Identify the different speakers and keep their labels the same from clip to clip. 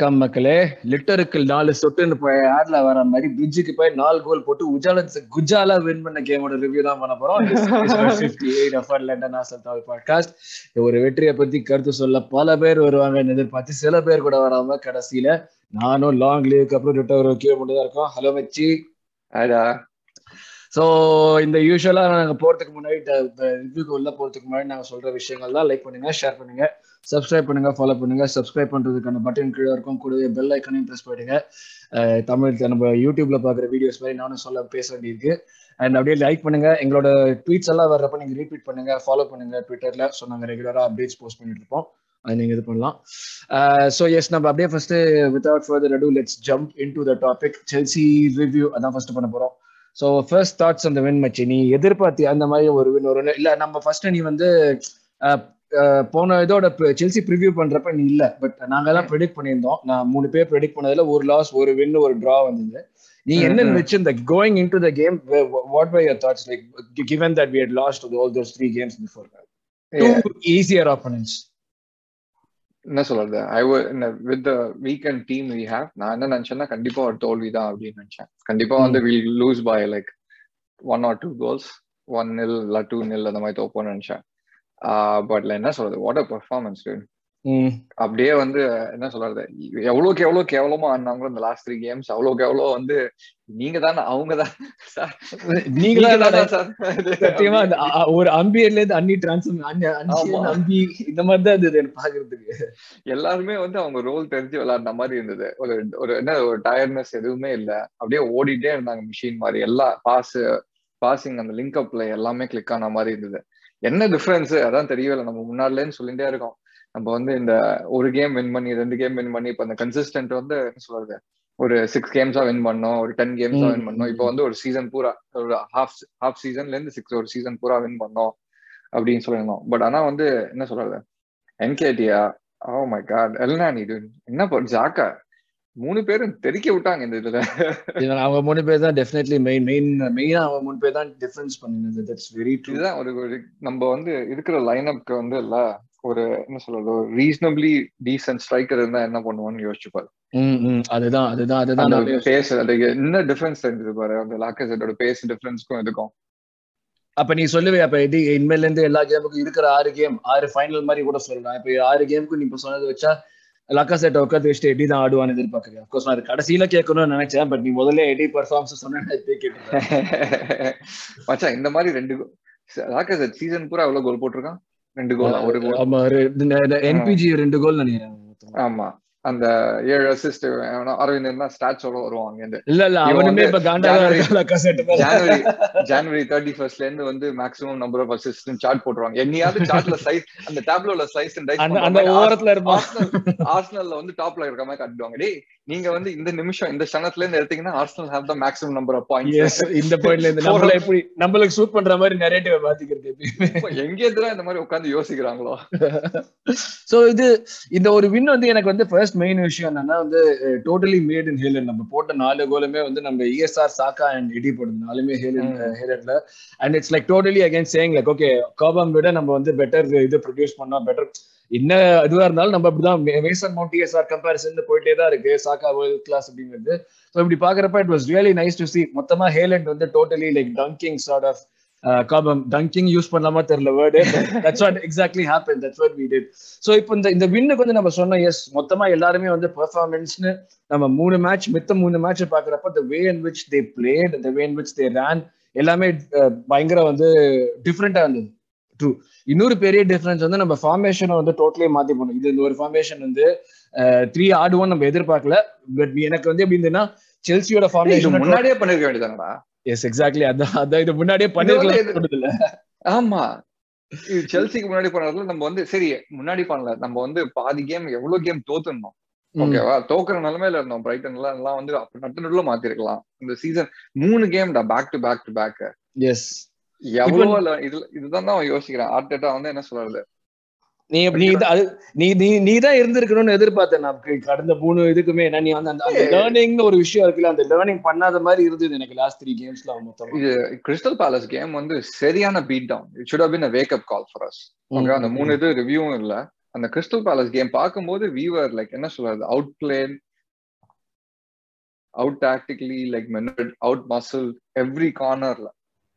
Speaker 1: வணக்கம் மக்களே. லிட்டருக்கு நாலு சொட்டுன்னு போய் ஆட்ல வர மாதிரி பிரிட்ஜுக்கு போய் நாலு கோல் போட்டு உஜாலன்ஸ் குஜாலா வின் பண்ண கேமோட ரிவ்யூ தான் பண்ண போறோம். பாட்காஸ்ட் ஒரு வெற்றியை பத்தி கருத்து சொல்ல பல பேர் வருவாங்கன்னு எதிர்பார்த்து சில பேர் கூட வராம கடைசியில நானும் லாங் லீவுக்கு அப்புறம் ரிட்டர் கீழே மட்டும் தான் இருக்கோம். ஹலோ மச்சி.
Speaker 2: ஆடா
Speaker 1: ஸோ இந்த யூஸ்வலா நாங்க போறதுக்கு முன்னாடி ரிவ்யூக்கு உள்ள போறதுக்கு முன்னாடி நாங்க சொல்ற விஷயங்கள் தான் லைக் பண்ணுங்க ஷேர் பண்ணுங்க. சப்ஸ்கிரைப் பண்ணுங்க ஃபாலோ பண்ணுங்க. சப்ஸ்கிரைப் பண்றதுக்கான பட்டன் கீழே இருக்கும். கூடவே பெல் ஐக்கனையும் ப்ரெஸ் பண்ணிடுங்க. தமிழ் நம்ம யூடியூப்ல பாக்குற வீடியோஸ் மாதிரி நானும் சொல்ல பேச வேண்டியிருக்கு. அண்ட் அப்படியே லைக் பண்ணுங்க. எங்களோட ட்வீட்ஸ் எல்லாம் வர்றப்ப நீங்க ரீட்வீட் பண்ணுங்க. ஃபாலோ பண்ணுங்க. ட்விட்டர்ல ஸோ நாங்க ரெகுலரா அப்டேட்ஸ் போஸ்ட் பண்ணிட்டு இருப்போம். அது நீங்க இது பண்ணலாம். ஸோ எஸ் நம்ம அப்படியே first without further ado let's jump into the topic Chelsea review அதான் ஃபர்ஸ்ட் பண்ண போறோம். ஸோ ஃபர்ஸ்ட் தாட்ஸ் அந்த வின் மச்சி. நீ எதிர்பார்த்தி அந்த மாதிரி ஒரு வின் ஒரு இல்லை நம்ம ஃபர்ஸ்ட் நீ வந்து போன இதோட செல்சி ப்ரிவியூ பண்றப்ப நீ இல்ல. பட் நாங்க எல்லாம் ப்ரெடிக்ட் பண்ணியிருந்தோம். நான் மூணு பேர் ப்ரெடிக்ட் பண்ணதுல ஒரு லாஸ் ஒரு வின் ஒரு டிரா வந்தது. நீ என்ன
Speaker 2: ம்ம்.
Speaker 1: வச்சு இந்த going into the game what by your thoughts like given that we had lost all those three games before easier opponents
Speaker 2: என்ன சொல்றது? I with weakened team we have நான் என்ன நினைச்சேன்னா கண்டிப்பா ஒரு தோல்வி தான் அப்படின்னு நினைச்சேன். கண்டிப்பா வந்து will lose by like one or two goals one nil இல்ல டூ நில் அந்த மாதிரி தோப்போம்னு நினைச்சேன். பட்ல என்ன சொல்றது? வாட் அ பெர்ஃபார்மன்ஸ் அப்படியே வந்து என்ன சொல்றது? எவ்வளவுக்கு எவ்வளவு கேவலமா ஆடினாங்களோ இந்த லாஸ்ட் த்ரீ கேம்ஸ் அவ்வளவுக்கு எவ்வளவு வந்து நீங்க தானே அவங்க தான்.
Speaker 1: நீங்க தான்
Speaker 2: சார்?
Speaker 1: சத்தியமா ஒரு அம்பியர்ல இருந்து அன்னி
Speaker 2: ஆமா.
Speaker 1: அம்பி இந்த மாதிரி தான் இருந்தது எனக்கு பாக்குறதுக்கு.
Speaker 2: எல்லாருமே வந்து அவங்க ரோல் தெரிஞ்சு விளையாடின மாதிரி இருந்தது. ஒரு ஒரு என்ன ஒரு டயர்ட்னஸ் எதுவுமே இல்ல. அப்படியே ஓடிட்டே இருந்தாங்க மிஷின் மாதிரி. எல்லா பாஸ் பாசிங் அந்த லிங்க் அப்ல எல்லாமே கிளிக் ஆன மாதிரி இருந்தது. என்ன டிஃபரன்ஸ் அதான் தெரியவே இல்லை நம்ம முன்னாடிலேன்னு சொல்லிட்டே இருக்கோம். நம்ம வந்து இந்த ஒரு கேம் வின் பண்ணி ரெண்டு கேம் வின் பண்ணி இப்ப அந்த கன்சிஸ்டன்ட் வந்து என்ன சொல்றது? ஒரு சிக்ஸ் கேம்ஸா வின் பண்ணோம் ஒரு டென் கேம்ஸா வின் பண்ணோம். இப்போ வந்து ஒரு சீசன் பூரா ஒரு ஹாஃப் ஹாஃப் சீசன்ல இருந்து சிக்ஸ் ஒரு சீசன் பூரா வின் பண்ணோம் அப்படின்னு சொல்லியிருந்தோம். பட் ஆனா வந்து என்ன சொல்றது? என்கேடியா ஓ மை காட் எல்லாம் நீ என்ன ஜாக்கா மூணு பேரும் தெறிக்க விட்டாங்க இந்த இதுல.
Speaker 1: இவன் அவங்க மூணு பேர் தான் டெஃபினெட்லி மெயின் மெயின் மெயினா அவங்க மூணு பேர் தான் டிஃபரன்ஸ் பண்ணினது. தட்ஸ் வெரி ட்ரூ
Speaker 2: இதுதான் ஒரு நம்ம வந்து இருக்கிற லைனப்க்கு வந்து இல்ல ஒரு என்ன சொல்றது ஒரு ரீசனபிளி டீசென்ட் ஸ்ட்ரைக்கர் இருந்தா என்ன பண்ணுவான்னு யோசிச்சு பாரு.
Speaker 1: அதுதான் அதுதான் அதுதான்
Speaker 2: பேஸ் அது என்ன டிஃபரன்ஸ் தெரிஞ்சது பாரு அந்த லாக்கசெட்டோட பேஸ் டிஃபரன்ஸ்க்கும் இதுக்கும்
Speaker 1: அப்ப நீ சொல்லுவே அப்ப இது இனிமேல இருந்து எல்லா கேமுக்கும் இருக்கிற ஆறு கேம் ஆறு ஃபைனல் மாதிரி கூட சொல்லலாம். இப்ப ஆறு கேமுக்கு நீ இப்ப சொன்னது வச்சா லக்கா செட் உட்காந்து வச்சுட்டு எடி தான் ஆடுவான்னு எதிர்பார்க்குறேன் அப்கோர்ஸ் நான் அது கடைசியில கேட்கணும்னு நினைச்சேன் பட் நீ முதல்ல எடி பர்ஃபார்மன்ஸ் சொன்னா கேட்டுருக்கேன்
Speaker 2: மச்சான் இந்த மாதிரி ரெண்டு லாக்கசெட் சீசன் பூரா எவ்வளவு கோல் போட்டிருக்கான்? ரெண்டு கோல் ஒரு கோல்
Speaker 1: ஆமா என்பிஜி ரெண்டு கோல் நினைக்கிறேன்.
Speaker 2: ஆமா. அந்த ஏழு அசிஸ்ட் அரவிந்த் தான் ஸ்டாட்ஸோட வருவாங்க இருந்து
Speaker 1: இல்ல இல்ல அவனுமே இப்ப
Speaker 2: ஜனவரி ஜனவரி தேர்ட்டி ஃபர்ஸ்ட்ல இருந்து வந்து maximum number of assist chart போட்டுருவாங்க. என்னையாவது சார்ட்ல சைஸ் அந்த டேப்லோல சைஸ்
Speaker 1: அந்த ஓரத்துல
Speaker 2: ஆர்சனல்ல வந்து டாப்ல இருக்க மாதிரி காட்டுவாங்க டேய் நீங்க வந்து இந்த நிமிஷம் இந்த சனத்துல இருந்து எடுத்தீங்கன்னா Arsenal have the maximum number of points
Speaker 1: இந்த பாயிண்ட்ல இருந்து நம்மள எப்படி நம்மளுக்கு சூட் பண்ற மாதிரி நரேட்டிவ் மாத்திக்கிறது எப்பயுமே.
Speaker 2: எங்க எதிரா இந்த மாதிரி உட்கார்ந்து யோசிக்கிறாங்களோ?
Speaker 1: சோ இது இந்த ஒரு வின் வந்து எனக்கு வந்து ஃபர்ஸ்ட் மெயின் விஷயம் என்னன்னா வந்து டோட்டலி மேட் இன் ஹேலன் நம்ம போட்ட நாலு கோலுமே வந்து நம்ம இஎஸ்ஆர் சாக்கா அண்ட் இடி போடுது நாலுமே ஹேலன்
Speaker 2: ம்.
Speaker 1: ஹேலன்ல and it's like totally again saying like okay கோபம் விட நம்ம வந்து பெட்டர் இது ப்ரொடியூஸ் பண்ணோம் பெட்டர் என்ன இதுவா இருந்தாலும் நம்ம அப்படிதான் மேசன் மவுண்ட் இஎஸ்ஆர் கம்பேரிசன் போயிட்டே தான் இருக்கு. சாக்கா வேர்ல்ட் கிளாஸ் அப்படிங்கிறது. ஸோ இப்படி பாக்குறப்ப it was really nice to see மொத்தமா ஹேலண்ட் வந்து totally like dunking sort of காபம் dunking use பண்ணலாமா தெரியல word that's what exactly happen that's what we did so இப்போ இந்த இந்த வின்னுக்கு வந்து நம்ம சொன்னோம் எஸ் மொத்தமா எல்லாருமே வந்து பெர்ஃபார்மன்ஸ்னு நம்ம மூணு மேட்ச் மித்த மூணு மேட்ச் பாக்குறப்ப the way in which they played the way in which they ran எல்லாமே அஹ், பயங்கர வந்து டிஃப்ரெண்டா இருந்தது. ட்ரூ இன்னொரு பெரிய டிஃபரன்ஸ் வந்து நம்ம ஃபார்மேஷனை வந்து டோட்டலி மாத்தி போனோம். இது இந்த ஒரு ஃபார்மேஷன் வந்து த்ரீ ஆடுவோம் நம்ம எதிர்பார்க்கல பட் எனக்கு வந்து எப்படி இருந்ததுன்னா செல்சியோட ஃபார்மேஷன்
Speaker 2: முன்னாடியே பண்ணிருக்க வேண்டியதானடா
Speaker 1: எஸ் எக்ஸாக்ட்லி அதான் அதான் இது முன்னாடியே பண்ணிருக்கலாம்
Speaker 2: ஆமா. இது செல்சிக்கு முன்னாடி பண்ணதுல நம்ம வந்து சரி முன்னாடி பண்ணல. நம்ம வந்து பாதி கேம் எவ்வளவு கேம் தோத்துனோம் ஓகேவா தோக்குற நிலைமையில இருந்தோம். பிரைட்டன் எல்லாம் எல்லாம் வந்து அப்ப நட்டு நடுல மாத்திருக்கலாம். இந்த சீசன் மூணு கேம்டா back to back to back
Speaker 1: yes
Speaker 2: எவ்வளவு இதுல இதுதான் தான் அவன் யோசிக்கிறேன். ஆர்டேட்டா வந்து என்ன சொல்றது
Speaker 1: நீ நீ நீ நீ நீ தான் இருந்திருக்கணும்னு எதிர்பார்த்தேன் நான். கடந்த மூணு இதுக்குமே. ஏன்னா நீ வந்து அந்த லேர்னிங்னு ஒரு விஷயம் இருக்குல்ல அந்த லேர்னிங் பண்ணாத மாதிரி இருந்தது எனக்கு லாஸ்ட் த்ரீ கேம்ஸ்ல மொத்தம்.
Speaker 2: இது கிறிஸ்டல் பேலஸ் கேம் வந்து சரியான but then it should been wake up call for us okay அந்த மூணு இது ரிவ்யூவும் இல்ல. அந்த கிறிஸ்டல் பேலஸ் கேம் பார்க்கும்போது வீவர் லைக் என்ன சொல்றது? Out plan out tactically like Manette out muscle every கார்னர்ல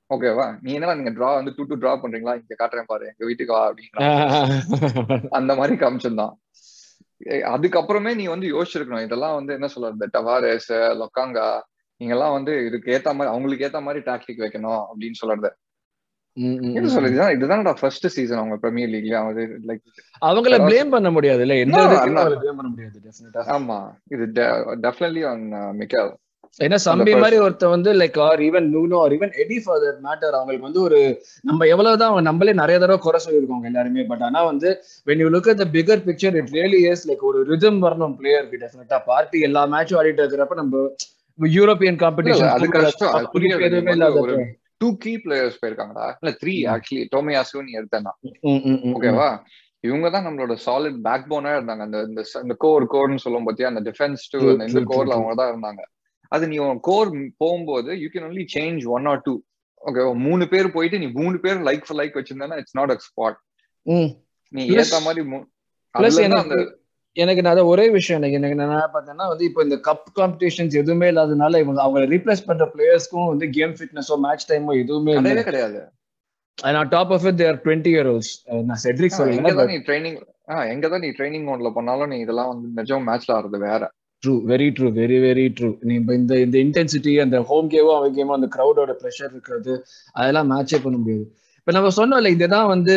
Speaker 2: ஓகேவா நீ என்ன நீங்க டிரா வந்து டூ டூ டிரா பண்றீங்களா? இங்க காட்டுறேன் பாரு. எங்க வீட்டுக்கு வா அப்படிங்கிற அந்த மாதிரி காமிச்சிருந்தான். அதுக்கப்புறமே நீ வந்து யோசிச்சிருக்கணும். இதெல்லாம் வந்து என்ன சொல்றது? டவாரேஸ் லொக்காங்கா நீங்க எல்லாம் வந்து இதுக்கு ஏத்த மாதிரி அவங்களுக்கு ஏத்த மாதிரி டாக்டிக் வைக்கணும் அப்படின்னு சொல்றது.
Speaker 1: அவங்கள ப்ளேம் பண்ண முடியாது இல்ல எந்த
Speaker 2: ஆமா. இது டெஃபினெட்லி ஆன் மிக்கல்
Speaker 1: ஏன்னா சம்பி மாதிரி ஒருத்த வந்து like or even Nuno or even Eddie for that matter அவங்களுக்கு வந்து ஒரு நம்ம எவ்வளவுதான் அவங்க நம்மளே நிறைய தடவை குறை சொல்லியிருக்கோங்க எல்லாருமே. பட் ஆனா வந்து when you look at the bigger picture it really is like ஒரு ரிதம் வரணும் பிளேயருக்கு டெஃபினட்டா பார்ட்டி எல்லா மேட்சும் ஆடிட்டு இருக்கிறப்ப நம்ம யூரோப்பியன் காம்படிஷன்
Speaker 2: அது கஷ்டம். டூ கீ பிளேயர்ஸ் போயிருக்காங்கடா. இல்ல த்ரீ. ஆக்சுவலி டோமியாசு நீ எடுத்தேன்னா. ஓகேவா இவங்க தான் நம்மளோட சாலிட் பேக் போனா இருந்தாங்க. அந்த இந்த கோர் கோர்னு சொல்லும் பாத்தியா? அந்த டிஃபென்ஸ் டு இந்த கோர்ல அவங்க தான் இருந்தாங்க. அது நீ உன் கோர் போகும்போது you can only change one or two okay மூணு பேர் போயிட்டு நீ மூணு பேர் லைக் ஃபார் லைக் வச்சிருந்தா இட்ஸ் நாட் அ ஸ்பாட். நீ ஏத்த மாதிரி
Speaker 1: எனக்கு நான் ஒரே விஷயம் எனக்கு எனக்கு என்ன பார்த்தேன்னா வந்து இப்போ இந்த கப் காம்படிஷன்ஸ் எதுவுமே இல்லாதனால இவங்க அவங்களை ரீப்ளேஸ் பண்ற பிளேயர்ஸ்க்கும் வந்து கேம் ஃபிட்னஸோ மேட்ச் டைமோ எதுவுமே
Speaker 2: கிடையாது.
Speaker 1: நான் top of it there twenty year olds நான் செட்ரிக்
Speaker 2: எங்கதான் நீ ட்ரைனிங் ஆஹ் எங்கதான் நீ ட்ரைனிங் மோட்ல பண்ணாலும் நீ இதெல்லாம் வந்து நிஜம் மேட்ச்ல ஆடுறது வேற.
Speaker 1: True very true very very true நீ இப்போ இந்த இந்த இன்டென்சிட்டி அந்த ஹோம் கேமோ அவன் கேமோ அந்த க்ரௌடோட ப்ரெஷர் இருக்கிறது அதெல்லாம் மேட்சே பண்ண முடியாது. இப்போ நம்ம சொன்னோம்ல இதுதான் வந்து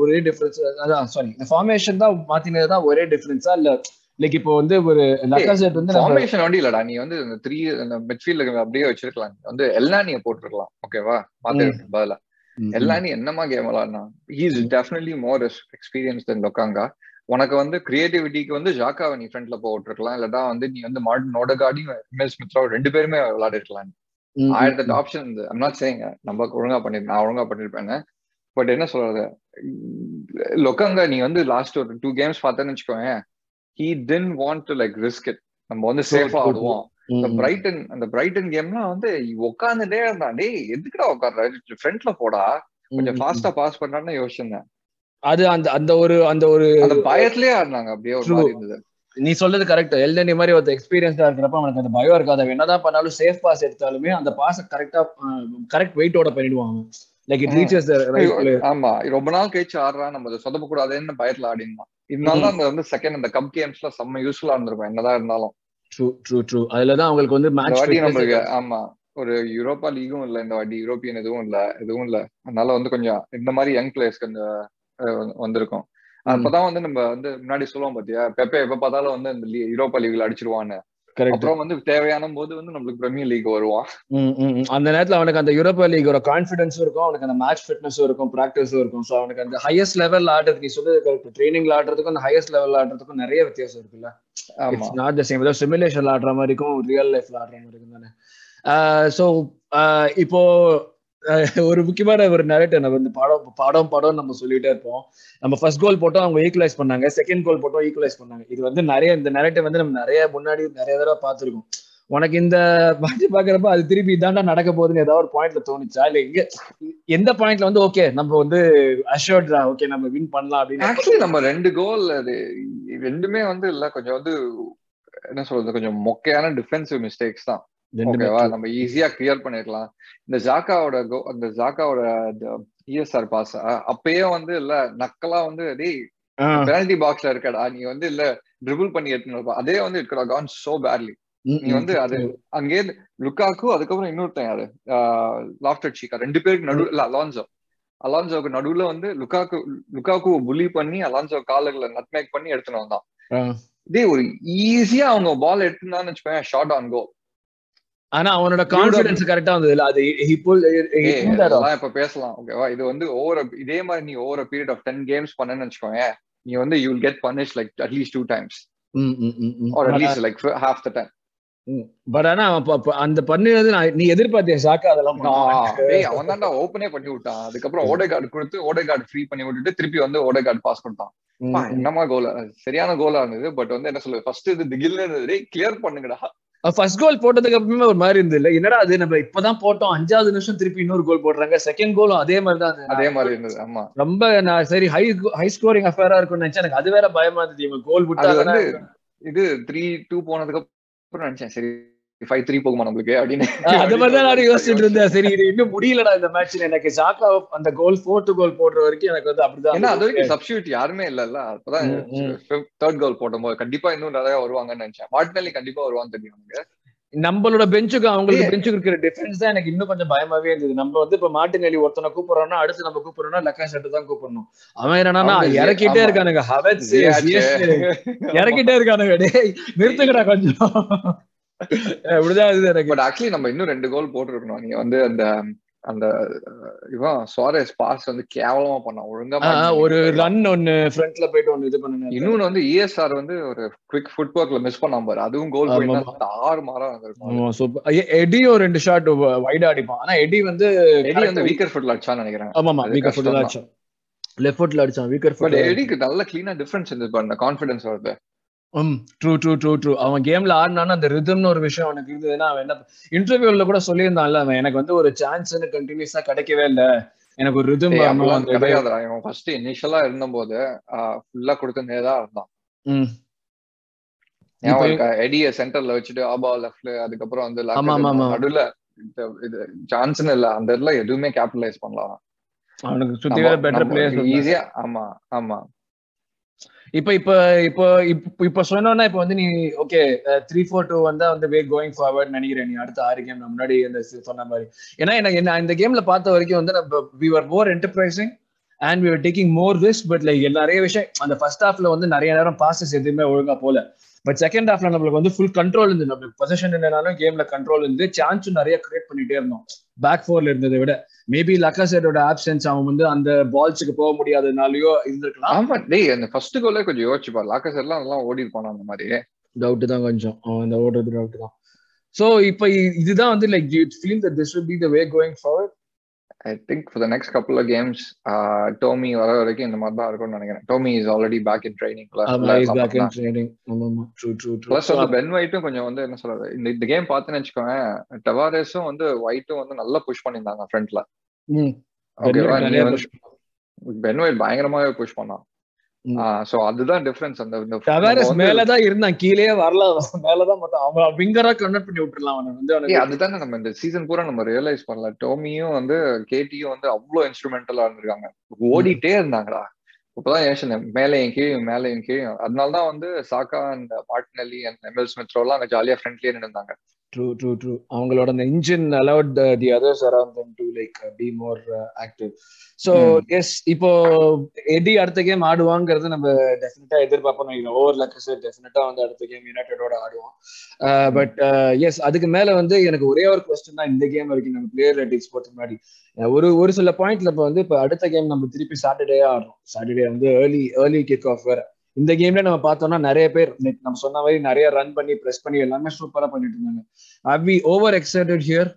Speaker 1: ஒரே டிஃபரன்ஸ் அதான் சாரி இந்த ஃபார்மேஷன் தான் மாத்தினது தான் ஒரே டிஃபரன்ஸா இல்ல லைக் இப்போ வந்து ஒரு லக்காசெட் வந்து
Speaker 2: ஃபார்மேஷன் வண்டி இல்லடா நீ வந்து இந்த த்ரீ இந்த மிட்ஃபீல்ட் அப்படியே வச்சிருக்கலாம். நீ வந்து எல்லானிய போட்டிருக்கலாம் ஓகேவா மாத்திருக்கு பதிலா. எல்லானி என்னமா game விளாட்னா is definitely more experience then லொக்காங்கா உனக்கு வந்து கிரியேட்டிவிட்டிக்கு வந்து ஜாக்காவை நீ ஃப்ரண்ட்ல போட்டிருக்கலாம். இல்லடா வந்து நீ வந்து மார்டின் நோடகாடியும் எம்எஸ் மித்ரா ரெண்டு பேருமே விளையாடிருக்கலாம். ஆயிரத்தி. ஆப்ஷன் ஐம் நாட் சேயிங் நம்ம ஒழுங்கா பண்ணிருப்பேன் நான் ஒழுங்கா பண்ணிருப்பேன்னு பட் என்ன சொல்றது? லொக்காங்க நீ வந்து லாஸ்ட் ஒரு டூ கேம்ஸ் பார்த்தேன்னு வச்சுக்கோங்க he then want to like risk it நம்ம வந்து சேஃபா ஆடுவோம். இந்த. பிரைட்டன் அந்த பிரைட்டன் கேம்லாம் வந்து உட்காந்துட்டே இருந்தான் டேய் எதுக்குடா உட்கார்ற ஃப்ரண்ட்ல போடா. கொஞ்சம். ஃபாஸ்டா பாஸ் பண்றான்னு யோசிச்சிருந்தேன்.
Speaker 1: அது அந்த அந்த ஒரு அந்த ஒரு
Speaker 2: அந்த பயத்திலேயே ஆடினாங்க அப்படியே ஒரு
Speaker 1: நீ சொல்றது கரெக்ட் எல்டனி மாதிரி ஒரு எக்ஸ்பீரியன்ஸா இருக்கிறப்ப அவனுக்கு அந்த பயம் இருக்காது. என்னதான் பண்ணாலும் சேஃப் பாஸ் எடுத்தாலுமே அந்த பாஸ் கரெக்டா கரெக்ட் வெயிட்டோட பண்ணிடுவான் லைக் இட். ரீச்சஸ்
Speaker 2: ஆமா. ரொம்ப நாள் கழிச்சு ஆடுறான். நம்ம அதை சொதப்ப கூடாதுன்னு பயத்துல ஆடினான் இதனால தான் அந்த வந்து செகண்ட் அந்த கப் கேம்ஸ்ல செம்ம யூஸ்ஃபுல்லா இருந்திருக்கும். என்னதான் இருந்தாலும்.
Speaker 1: ட்ரூ ட்ரூ ட்ரூ அதுலதான் அவங்களுக்கு வந்து மேட்ச்
Speaker 2: நம்மளுக்கு ஆமா. ஒரு யூரோப்பா லீகும் இல்ல இந்த வாட்டி யூரோப்பியன் எதுவும் இல்ல எதுவும் இல்ல. அதனால வந்து கொஞ்சம் இந்த மாதிரி யங் அஹ், வந்து- வந்திருக்கும். அப்பதான் வந்து நம்ம வந்து முன்னாடி சொல்லுவோம் பாத்தியா? பெப்பே எப்ப பார்த்தாலும் வந்து இந்த யூரோப்பா லீக்ல அடிச்சிருவான்னு. அப்புறம் வந்து தேவையான போது வந்து நம்மளுக்கு பிரீமியர் லீக் வருவான்.
Speaker 1: அந்த நேரத்துல அவனுக்கு அந்த யூரோப்பா லீகோட கான்ஃபிடன்ஸும் இருக்கும் அவனுக்கு அந்த மேட்ச் ஃபிட்னஸும் இருக்கும் ப்ராக்டிஸும் இருக்கும். ஸோ அவனுக்கு அந்த ஹையஸ்ட் லெவல் ஆடுறது நீ சொல்றது கரெக்ட் ட்ரைனிங்ல ஆடுறதுக்கும் அந்த ஹையஸ்ட் லெவல் ஆடுறதுக்கும் நிறைய வித்தியாசம் இருக்குல்ல?
Speaker 2: ஆமா.
Speaker 1: நாட் த சேம் ஏதோ சிமுலேஷன் ஆடுற மாதிரிக்கும் ரியல் லைஃப்ல ஆடுற மாதிரிக்கும் தானே. ஸோ இப்போ ஒரு முக்கியமான ஒரு நரேட்டிவ் நம்ம வந்து படம் படம் படம் நம்ம சொல்லிட்டே இருப்போம். நம்ம ஃபர்ஸ்ட் கோல் போட்டோம் அவங்க ஈக்குவலைஸ் பண்ணாங்க. செகண்ட் கோல் போட்டோம் ஈக்குவலைஸ் பண்ணாங்க. இது வந்து நிறைய இந்த நரேட்டிவ் வந்து நம்ம நிறைய முன்னாடி நிறைய தடவை பார்த்துருக்கோம். உனக்கு இந்த மேட்ச் பாக்குறப்ப அது திருப்பி இதாண்டா நடக்க போகுதுன்னு ஏதாவது ஒரு பாயிண்ட்ல தோணுச்சா? இல்ல இங்க எந்த பாயிண்ட்ல வந்து ஓகே நம்ம வந்து அஷோர்ட்ரா ஓகே நம்ம வின் பண்ணலாம் அப்படின்னு.
Speaker 2: ஆக்சுவலி நம்ம ரெண்டு கோல் அது ரெண்டுமே வந்து இல்ல கொஞ்சம் வந்து என்ன சொல்றது கொஞ்சம் மொக்கையான டிஃபென்சிவ் மிஸ்டேக்ஸ் தான். ஓகேவா நம்ம ஈஸியா கிளியர் பண்ணிருக்கலாம். இந்த ஜாக்காவோட கோ அந்த ஜாக்காவோட இஎஸ்ஆர் பாஸ் அப்பயே வந்து இல்ல நக்கலா வந்து டேய் பெனால்டி பாக்ஸ்ல இருக்கடா நீ வந்து இல்ல ட்ரிபிள் பண்ணி எடுத்துன்னு. அதே வந்து இருக்கடா கான் சோ பேட்லி நீ வந்து அது அங்கே லுக்காக்கு அதுக்கப்புறம் இன்னொருத்தன் யாரு? லாஃப்டர் சீக்கா ரெண்டு பேருக்கு நடு இல்ல அலான்சோ அலான்சோக்கு நடுவுல வந்து லுக்காக்கு லுக்காக்கு புலி பண்ணி அலான்சோ காலுகளை நட்மேக் பண்ணி எடுத்துன்னு வந்தான். இதே ஒரு ஈஸியா அவங்க பால் எடுத்துனான்னு வச்சுக்கோங்க ஷார்ட் ஆன் கோ
Speaker 1: ஆனா அவனோட கான்பிடன்ஸ் கரெக்டா வந்தது அது off.
Speaker 2: அதெல்லாம் இப்ப பேசலாம். ஓகேவா இது வந்து ஓவர் இதே மாதிரி நீ over period of ten games பண்ணன்னு வச்சுக்கோங்க நீ வந்து you will get punish like at least two times
Speaker 1: hmm, hmm, hmm, hmm.
Speaker 2: Or at least like half the time
Speaker 1: but ஆனா அந்த பண்ணினது நீ எதிர்பார்த்தியா ஷாக்கா அதெல்லாம்
Speaker 2: அவன் தான்டா ஓப்பனே பண்ணி விட்டான். அதுக்கப்புறம் ஓடே கார்டு கொடுத்து ஓடே கார்டு ஃப்ரீ பண்ணி விட்டுட்டு திருப்பி வந்து ஓடே கார்டு பாஸ் கொடுத்தான். என்னமா கோல் சரியான கோலா இருந்தது. பட் வந்து என்ன சொல்லுது ஃபர்ஸ்ட் இது திகில்னு கிளியர் பண்ணுங்கடா.
Speaker 1: ஃபர்ஸ்ட் கோல் போட்டதுக்கு அப்புறமே ஒரு மாதிரி இருந்தது இல்ல. என்னடா அது? நம்ம இப்பதான் போட்டோம். அஞ்சாவது நிமிஷம் திருப்பி இன்னொரு கோல் போடுறாங்க. செகண்ட் கோலும் அதே மாதிரி தான்.
Speaker 2: அதே மாதிரி இருந்தது. ஆமா.
Speaker 1: ரொம்ப நான் சரி ஹை ஹை ஸ்கோரிங் அஃபேரா இருக்கும்னு நினைச்சேன். எனக்கு அது வேற பயமா இருந்தது. இவங்க கோல்
Speaker 2: வந்து இது த்ரீ டூ போனதுக்கு அப்புறம் நினைச்சேன். சரி. ஃபைவ் த்ரீ போகுமா நம்மளுக்கு அப்படின்னு
Speaker 1: அது மாதிரி தான் நான் யோசிச்சுட்டு இருந்தேன். சரி இது இன்னும் முடியலடா இந்த மேட்ச்ல எனக்கு ஜாக்கா அந்த கோல் ஃபோர்த் கோல் போடுற வரைக்கும் எனக்கு வந்து அப்படிதான்
Speaker 2: ஏன்னா அது. வரைக்கும் சப்ஸ்டியூட் யாருமே இல்லல்ல. அப்பதான். தேர்ட் கோல் போடும்போது கண்டிப்பா இன்னும் நிறைய வருவாங்கன்னு நினைச்சேன். மார்டினலி கண்டிப்பா வருவான்னு தெரியும் எனக்கு.
Speaker 1: நம்மளோட பெஞ்சுக்கு அவங்களுக்கு. பெஞ்சுக்கு இருக்கிற டிஃபரன்ஸ் தான் எனக்கு இன்னும் கொஞ்சம் பயமாவே இருந்தது. நம்ம வந்து இப்ப மார்டினெல்லி ஒருத்தனை கூப்பிடுறோம்னா அடுத்து நம்ம கூப்பிடுறோம்னா லக்கா ஷர்ட் தான் கூப்பிடணும். அவன் என்னன்னா
Speaker 2: அவங்க
Speaker 1: இறக்கிட்டே. இருக்கானுங்க.
Speaker 2: ஜியாச்சு.
Speaker 1: இறக்கிட்டே இருக்கானுங்க. டேய் நிறுத்துங்கடா கொஞ்சம்.
Speaker 2: பட் ஆக்சுவலி நம்ம இன்னும் ரெண்டு கோல் போட்டுருக்கணும். நீங்க வந்து அந்த அந்த இவன் சுவாரஸ் பாஸ் வந்து கேவலமா பண்ணான். ஒழுங்கா.
Speaker 1: ஒரு ரன் ஒன்னு ஃப்ரண்ட்ல போயிட்டு ஒன்னு இது பண்ணுங்க
Speaker 2: இன்னொன்னு வந்து இஎஸ்ஆர் வந்து ஒரு குவிக் ஃபுட் ஒர்க்ல மிஸ் பண்ணாம பாரு. அதுவும் கோல்
Speaker 1: ஆமா,
Speaker 2: போயிருந்தா தாறு மாறா வந்திருக்கும்
Speaker 1: ஆமா சூப்பர் எடியும் ரெண்டு ஷாட் வைடா அடிப்பான் ஆனா எடி வந்து
Speaker 2: எடி வந்து வீக்கர் ஃபுட்ல அடிச்சான்னு நினைக்கிறேன். அது
Speaker 1: வீக்கர் ஃபுட்
Speaker 2: கஷ்டம்
Speaker 1: தான் அடிச்சான். லெஃப்ட் ஃபுட்ல அடிச்சான் வீக்கர்
Speaker 2: பட்
Speaker 1: ஃபுட்
Speaker 2: எடிக்கு நல்ல கிளீனா டிஃபரன்ஸ் இருந்தது பாருங்க கான்ஃபிடன்ஸ் வருது.
Speaker 1: ம் ட்ரூ ட்ரூ ட்ரூ ட்ரூ அவன் கேம்ல ஆடினான்னு அந்த ரிதம்னு ஒரு விஷயம் அவனுக்கு இருந்ததுன்னா அவன் என்ன இன்டர்வியூல கூட சொல்லியிருந்தான்ல அவன் எனக்கு வந்து ஒரு சான்ஸ்னு கண்டினியூஸா கிடைக்கவே இல்ல. எனக்கு ஒரு ரிதம்.
Speaker 2: கிடையாதுடா. இவன் ஃபர்ஸ்ட் இனிஷியலா இருந்தபோது ஃபுல்லா கொடுத்துனே தான் இருந்தான் எடிய சென்டர்ல வச்சுட்டு ஆபா லெஃப்ட்ல அதுக்கப்புறம் வந்து இந்த- இது சான்ஸ்னு இல்ல. அந்த இடத்துல எதுவுமே கேபிட்டலைஸ் பண்ணலாம்
Speaker 1: அவனுக்கு சுத்தி
Speaker 2: ஈஸியா ஆமா ஆமா.
Speaker 1: இப்ப இப்ப இப்போ இப்ப இப்ப இப்ப வந்து நீ ஓகே த்ரீ ஃபோர் டூ வந்தா வந்து வே கோயிங் ஃபார்வர்ட் நினைக்கிறேன். நீ அடுத்த ஆறு கேம் முன்னாடி அந்த சொன்ன மாதிரி. ஏன்னா எனக்கு என்ன இந்த கேம்ல பார்த்த வரைக்கும் வந்து நம்ம we are more enterprising and we are taking more risk but like நிறைய விஷயம் அந்த ஃபர்ஸ்ட் ஹாஃப்ல வந்து நிறைய நேரம் பாசஸ் எதுவுமே ஒழுங்கா போல. பட் செகண்ட் ஹாஃப்ல நம்மளுக்கு வந்து ஃபுல் கண்ட்ரோல் இருந்து நம்மளுக்கு பொசிஷன் இல்லைனாலும் கேம்ல கண்ட்ரோல் இருந்து சான்ஸும் நிறைய கிரியேட் பண்ணிட்டே இருந்தோம். பேக் ஃபோர்ல இருந்ததை விட. மேபி லக்காசேட்டோட ஆப்சன்ஸ் அவன் வந்து அந்த பால்ஸுக்கு போக முடியாதனாலயோ இருந்திருக்கலாம்.
Speaker 2: ஆமா டேய் அந்த ஃபர்ஸ்ட் கோலே கொஞ்சம் யோசிச்சு பாரு. லாக்கஸ் எல்லாம் நல்லா ஓடி இருப்பானா அந்த மாதிரி?
Speaker 1: டவுட் தான் கொஞ்சம். அவன் இந்த ஓடுறது டவுட் தான். சோ இப்போ இதுதான் வந்து like you feel that this will be the way going forward
Speaker 2: I think for the next couple of games Tommy வர வரைக்கும் இந்த மாதிரி தான் இருக்கும்னு நினைக்கிறேன். Tommy is already back in
Speaker 1: training
Speaker 2: plus வந்து பென் ஒயிட்டும் கொஞ்சம் வந்து என்ன சொல்றது இந்த இந்த கேம் பார்த்துன்னு வச்சுக்கோங்க டவாரேஸும் வந்து ஒயிட்டும் வந்து நல்லா புஷ் பண்ணியிருந்தாங்க ஃப்ரண்ட்ல ஓகேவா பென் ஒயிட் பயங்கரமாவே புஷ் பண்ணான். சோ அதுதான் டிஃபரன்ஸ் அந்த
Speaker 1: டவாரஸ்
Speaker 2: வந்து-
Speaker 1: மேலதான் இருந்தான் கீழே வரல மேலதான் மொத்தம் அவன் விங்கரா கன்வெர்ட் பண்ணி விட்டுறலாம் அவனை வந்து
Speaker 2: அதுதானே நம்ம இந்த சீசன் பூரா நம்ம ரியலைஸ் பண்ணல. டோமியும் வந்து கேட்டியும் வந்து அவ்வளவு இன்ஸ்ட்ருமெண்டலா இருந்திருக்காங்க. ஓடிட்டே இருந்தாங்கடா. இப்பதான் யோசனை மேலையும் கீழும் மேலையும் கீழும். அதனாலதான் வந்து Xhaka and Martinelli and Emile Smith Rowe எல்லாம் அங்க ஜாலியா ஃப்ரெண்ட்லியே நின்றுந்தாங்க
Speaker 1: ட்ரூ ட்ரூ ட்ரூ அவங்களோட அந்த engine allowed the others around them to like be more active so
Speaker 2: Hmm.
Speaker 1: Yes இப்போ எடி அடுத்த கேம் ஆடுவாங்கிறது நம்ம டெஃபினட்டா எதிர்பார்ப்போம் ஓவர் லக்கஸ் டெஃபினட்டா வந்து அடுத்த கேம் யுனைடெடோட ஆடுவான் பட் எஸ் அதுக்கு மேல வந்து எனக்கு ஒரே ஒரு கொஸ்டின் தான் இந்த கேம் வரைக்கும் நம்ம பிளேயர் ரேட்டிங்ஸ் போறதுக்கு முன்னாடி. அஹ் ஒரு ஒரு சில பாயிண்ட்ல இப்போ வந்து இப்போ அடுத்த கேம் நம்ம திருப்பி சாட்டர்டே ஆடுறோம். சாட்டர்டே வந்து ஏர்லி ஏர்லி கிக் ஆஃப் வேற. இந்த கேம்ல நம்ம பார்த்தோம்னா நிறைய பேர் நம்ம சொன்ன மாதிரி நிறைய ரன் பண்ணி ப்ரெஸ் பண்ணி எல்லாமே சூப்பரா பண்ணிட்டு இருந்தாங்க. Are we over excited here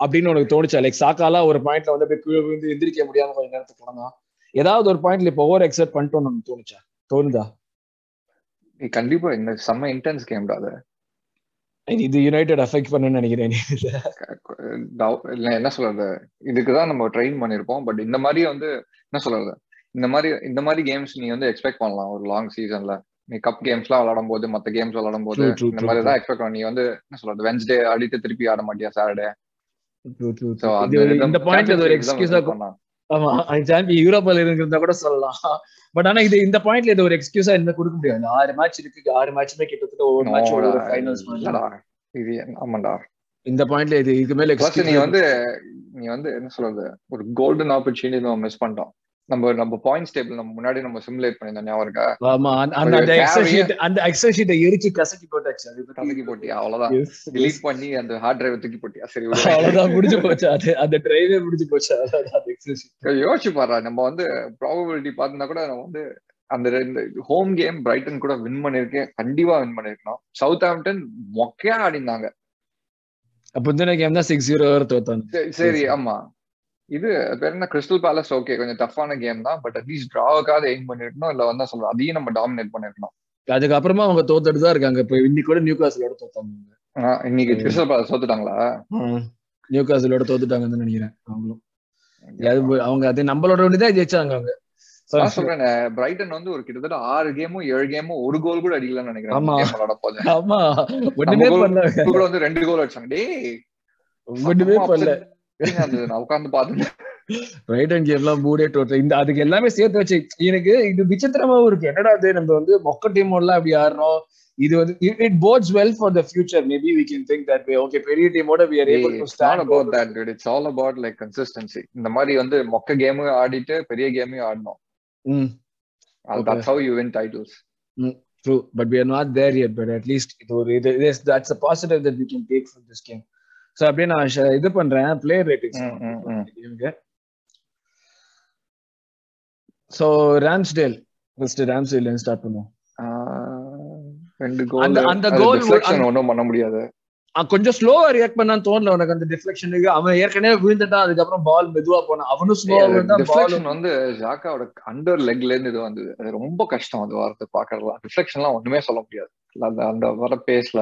Speaker 1: அப்படின்னு உனக்கு தோணுச்சா? லைக் சாக்காலா ஒரு பாயிண்ட்ல வந்து அப்படியே விழுந்து எந்திரிக்க முடியாம கொஞ்ச நேரத்துக்கு போனா ஏதாவது ஒரு பாயிண்ட்ல இப்போ ஓவர் எக்ஸைட் பண்ணிட்டோம்னு உனக்கு தோணுச்சா? தோணுதா?
Speaker 2: கண்டிப்பா. இந்த செம்ம இன்டென்ஸ் கேம்டா அது.
Speaker 1: இது யுனைடெட் அஃபெக்ட் பண்ணுன்னு நினைக்கிறேன்.
Speaker 2: என்ன சொல்றது? இதுக்குதான் நம்ம ட்ரெயின் பண்ணிருப்போம். பட் இந்த மாதிரி வந்து என்ன சொல்றது? இந்த மாதிரி இந்த மாதிரி கேம்ஸ் நீ வந்து எக்ஸ்பெக்ட் பண்ணலாம். ஒரு லாங் சீசன்ல நீ கப் கேம்ஸ்லாம் விளையாடும் போது மத்த கேம்ஸ் விளையாடும் போது இந்த மாதிரி. தான் எக்ஸ்பெக்ட் பண்ண. நீ வந்து என்ன சொல்றது வென்ஸ்டே அடித்து திருப்பி ஆட மாட்டியா சாட்டர்டே
Speaker 1: இந்த பாயிண்ட் இது ஒரு எக்ஸ்கியூஸா ஆமா சாம்பி யூரோப்பால இருந்தா கூட சொல்லலாம். பட் ஆனா இது இந்த பாயிண்ட்ல இது ஒரு எக்ஸ்கியூஸா என்ன கொடுக்க முடியாது. ஆறு மேட்ச் இருக்கு ஆறு மேட்ச்மே கிட்டத்தட்ட ஒவ்வொரு மேட்ச் ஒரு ஃபைனல்ஸ்
Speaker 2: இது ஆமாண்டா.
Speaker 1: இந்த பாயிண்ட்ல இது இதுக்கு மேல
Speaker 2: நீ வந்து நீ வந்து என்ன சொல்றது ஒரு கோல்டன் ஆப்பர்ச்சுனிட்டி நம்ம மிஸ் பண்ணிட்டோம். நம்ம நம்ம பாயிண்ட்ஸ் டேபிள் நம்ம முன்னாடி நம்ம சிமுலேட் பண்ணியிருந்தோம் ஞாபகம் இருக்கா?
Speaker 1: ஆமா அந்த- எக்ஸல் ஷீட் அந்த எக்ஸல் ஷீட்டை எரிச்சு கசக்கி போட்டாச்சு. அது
Speaker 2: தூக்கி போட்டியா? அவ்வளவுதான். Delete பண்ணி அந்த ஹார்ட் டிரைவ் தூக்கி போட்டியா? சரி.
Speaker 1: அவ்வளவுதான் முடிஞ்சு போச்சு. அது அந்த டிரைவே முடிஞ்சு போச்சு. அந்த எக்ஸல் ஷீட்
Speaker 2: யோசிச்சு பாரு. நம்ம வந்து ப்ராபபிலிட்டி பார்த்தா கூட நம்ம வந்து அந்த ரெண்டு ஹோம் கேம் பிரைட்டன் கூட வின் பண்ணிருக்கேன் கண்டிப்பா வின் பண்ணிருக்கணும் சவுத் ஆம்டன் மொக்கையா ஆடினாங்க.
Speaker 1: அப்போ இந்த கேம் தான் சிக்ஸ் ஜீரோ தோத்தாங்க.
Speaker 2: சரி ஆமா. இது பேர் என்ன? கிறிஸ்டல் பேலஸ் ஓகே கொஞ்சம் டஃப்பான கேம் தான். பட் அட்லீஸ்ட் டிராவுக்காவது எய்ம் பண்ணிருக்கணும். இல்ல வந்து சொல்றோம் அதையும் நம்ம டாமினேட் பண்ணிருக்கணும்.
Speaker 1: அதுக்கப்புறமா அவங்க தோத்துட்டு தான் இருக்காங்க. இப்போ இன்னைக்கு கூட நியூ கிளாஸ்லோட தோத்தாங்க
Speaker 2: இன்னைக்கு கிறிஸ்டல் பேலஸ் தோத்துட்டாங்களா?
Speaker 1: நியூ காசிலோட தோத்துட்டாங்கன்னு நினைக்கிறேன் அவங்களும். அது அவங்க அது நம்மளோட ஒண்ணுதான் ஜெயிச்சாங்க அவங்க.
Speaker 2: சொல்றேன் பிரைட்டன் வந்து ஒரு கிட்டத்தட்ட ஆறு கேமும் ஏழு கேமும் ஒரு கோல் கூட அடிக்கலன்னு நினைக்கிறேன்.
Speaker 1: ஆமா.
Speaker 2: கூட வந்து ரெண்டு கோல் அடிச்சாங்க. டேய்
Speaker 1: ஒண்ணுமே பண்ணல.
Speaker 2: நான் பார்த்தேன்.
Speaker 1: ரைட் அண்ட் கேம்லாம் மூடே டோட்டல் இந்த அதுக்கு எல்லாமே சேர்த்து வச்சு எனக்கு இது விசித்திரமாவும் இருக்கு. என்னடா இது? நம்ம வந்து மொக்க டீம் எல்லாம் அப்படி ஆடுறோம். இது வந்து it bodes well for the future maybe we can think that way okay பெரிய டீமோட we are able to stand
Speaker 2: about that dude. It's all about like consistency இந்த மாதிரி வந்து மொக்க கேமும் ஆடிட்டு பெரிய கேமையும் ஆடணும்.
Speaker 1: ம்.
Speaker 2: அது. That's how you win titles
Speaker 1: true but we are not there yet. But at least இது ஒரு இது that's a positive that we can take from this game so அப்படியே நான் இது பண்றேன். Player ratings. So Ramsdale first Ramsdale start பண்ணுவோம்.
Speaker 2: ரெண்டு கோல்
Speaker 1: அந்த-
Speaker 2: டிஃப்ளெக்ஷன் ஒண்ணும் பண்ண முடியாது.
Speaker 1: கொஞ்சம் ஸ்லோவா ரியாக்ட் பண்ணான்னு தோணல உனக்கு அந்த டிஃப்ளெக்ஷனுக்கு அவன் ஏற்கனவே விழுந்துட்டான் அதுக்கப்புறம் பால் மெதுவா போனான் அவனும் ஸ்லோவா
Speaker 2: டிஃப்ளெக்ஷன் வந்து ஜாக்காவோட அண்டர் லெக்ல இருந்து இது வந்தது. அது ரொம்ப கஷ்டம் அது வார்த்தை பாக்குறதுலாம் டிஃப்ளெக்ஷன்லாம் ஒண்ணுமே சொல்ல முடியாது. அந்த அந்த வர பேஸ்ல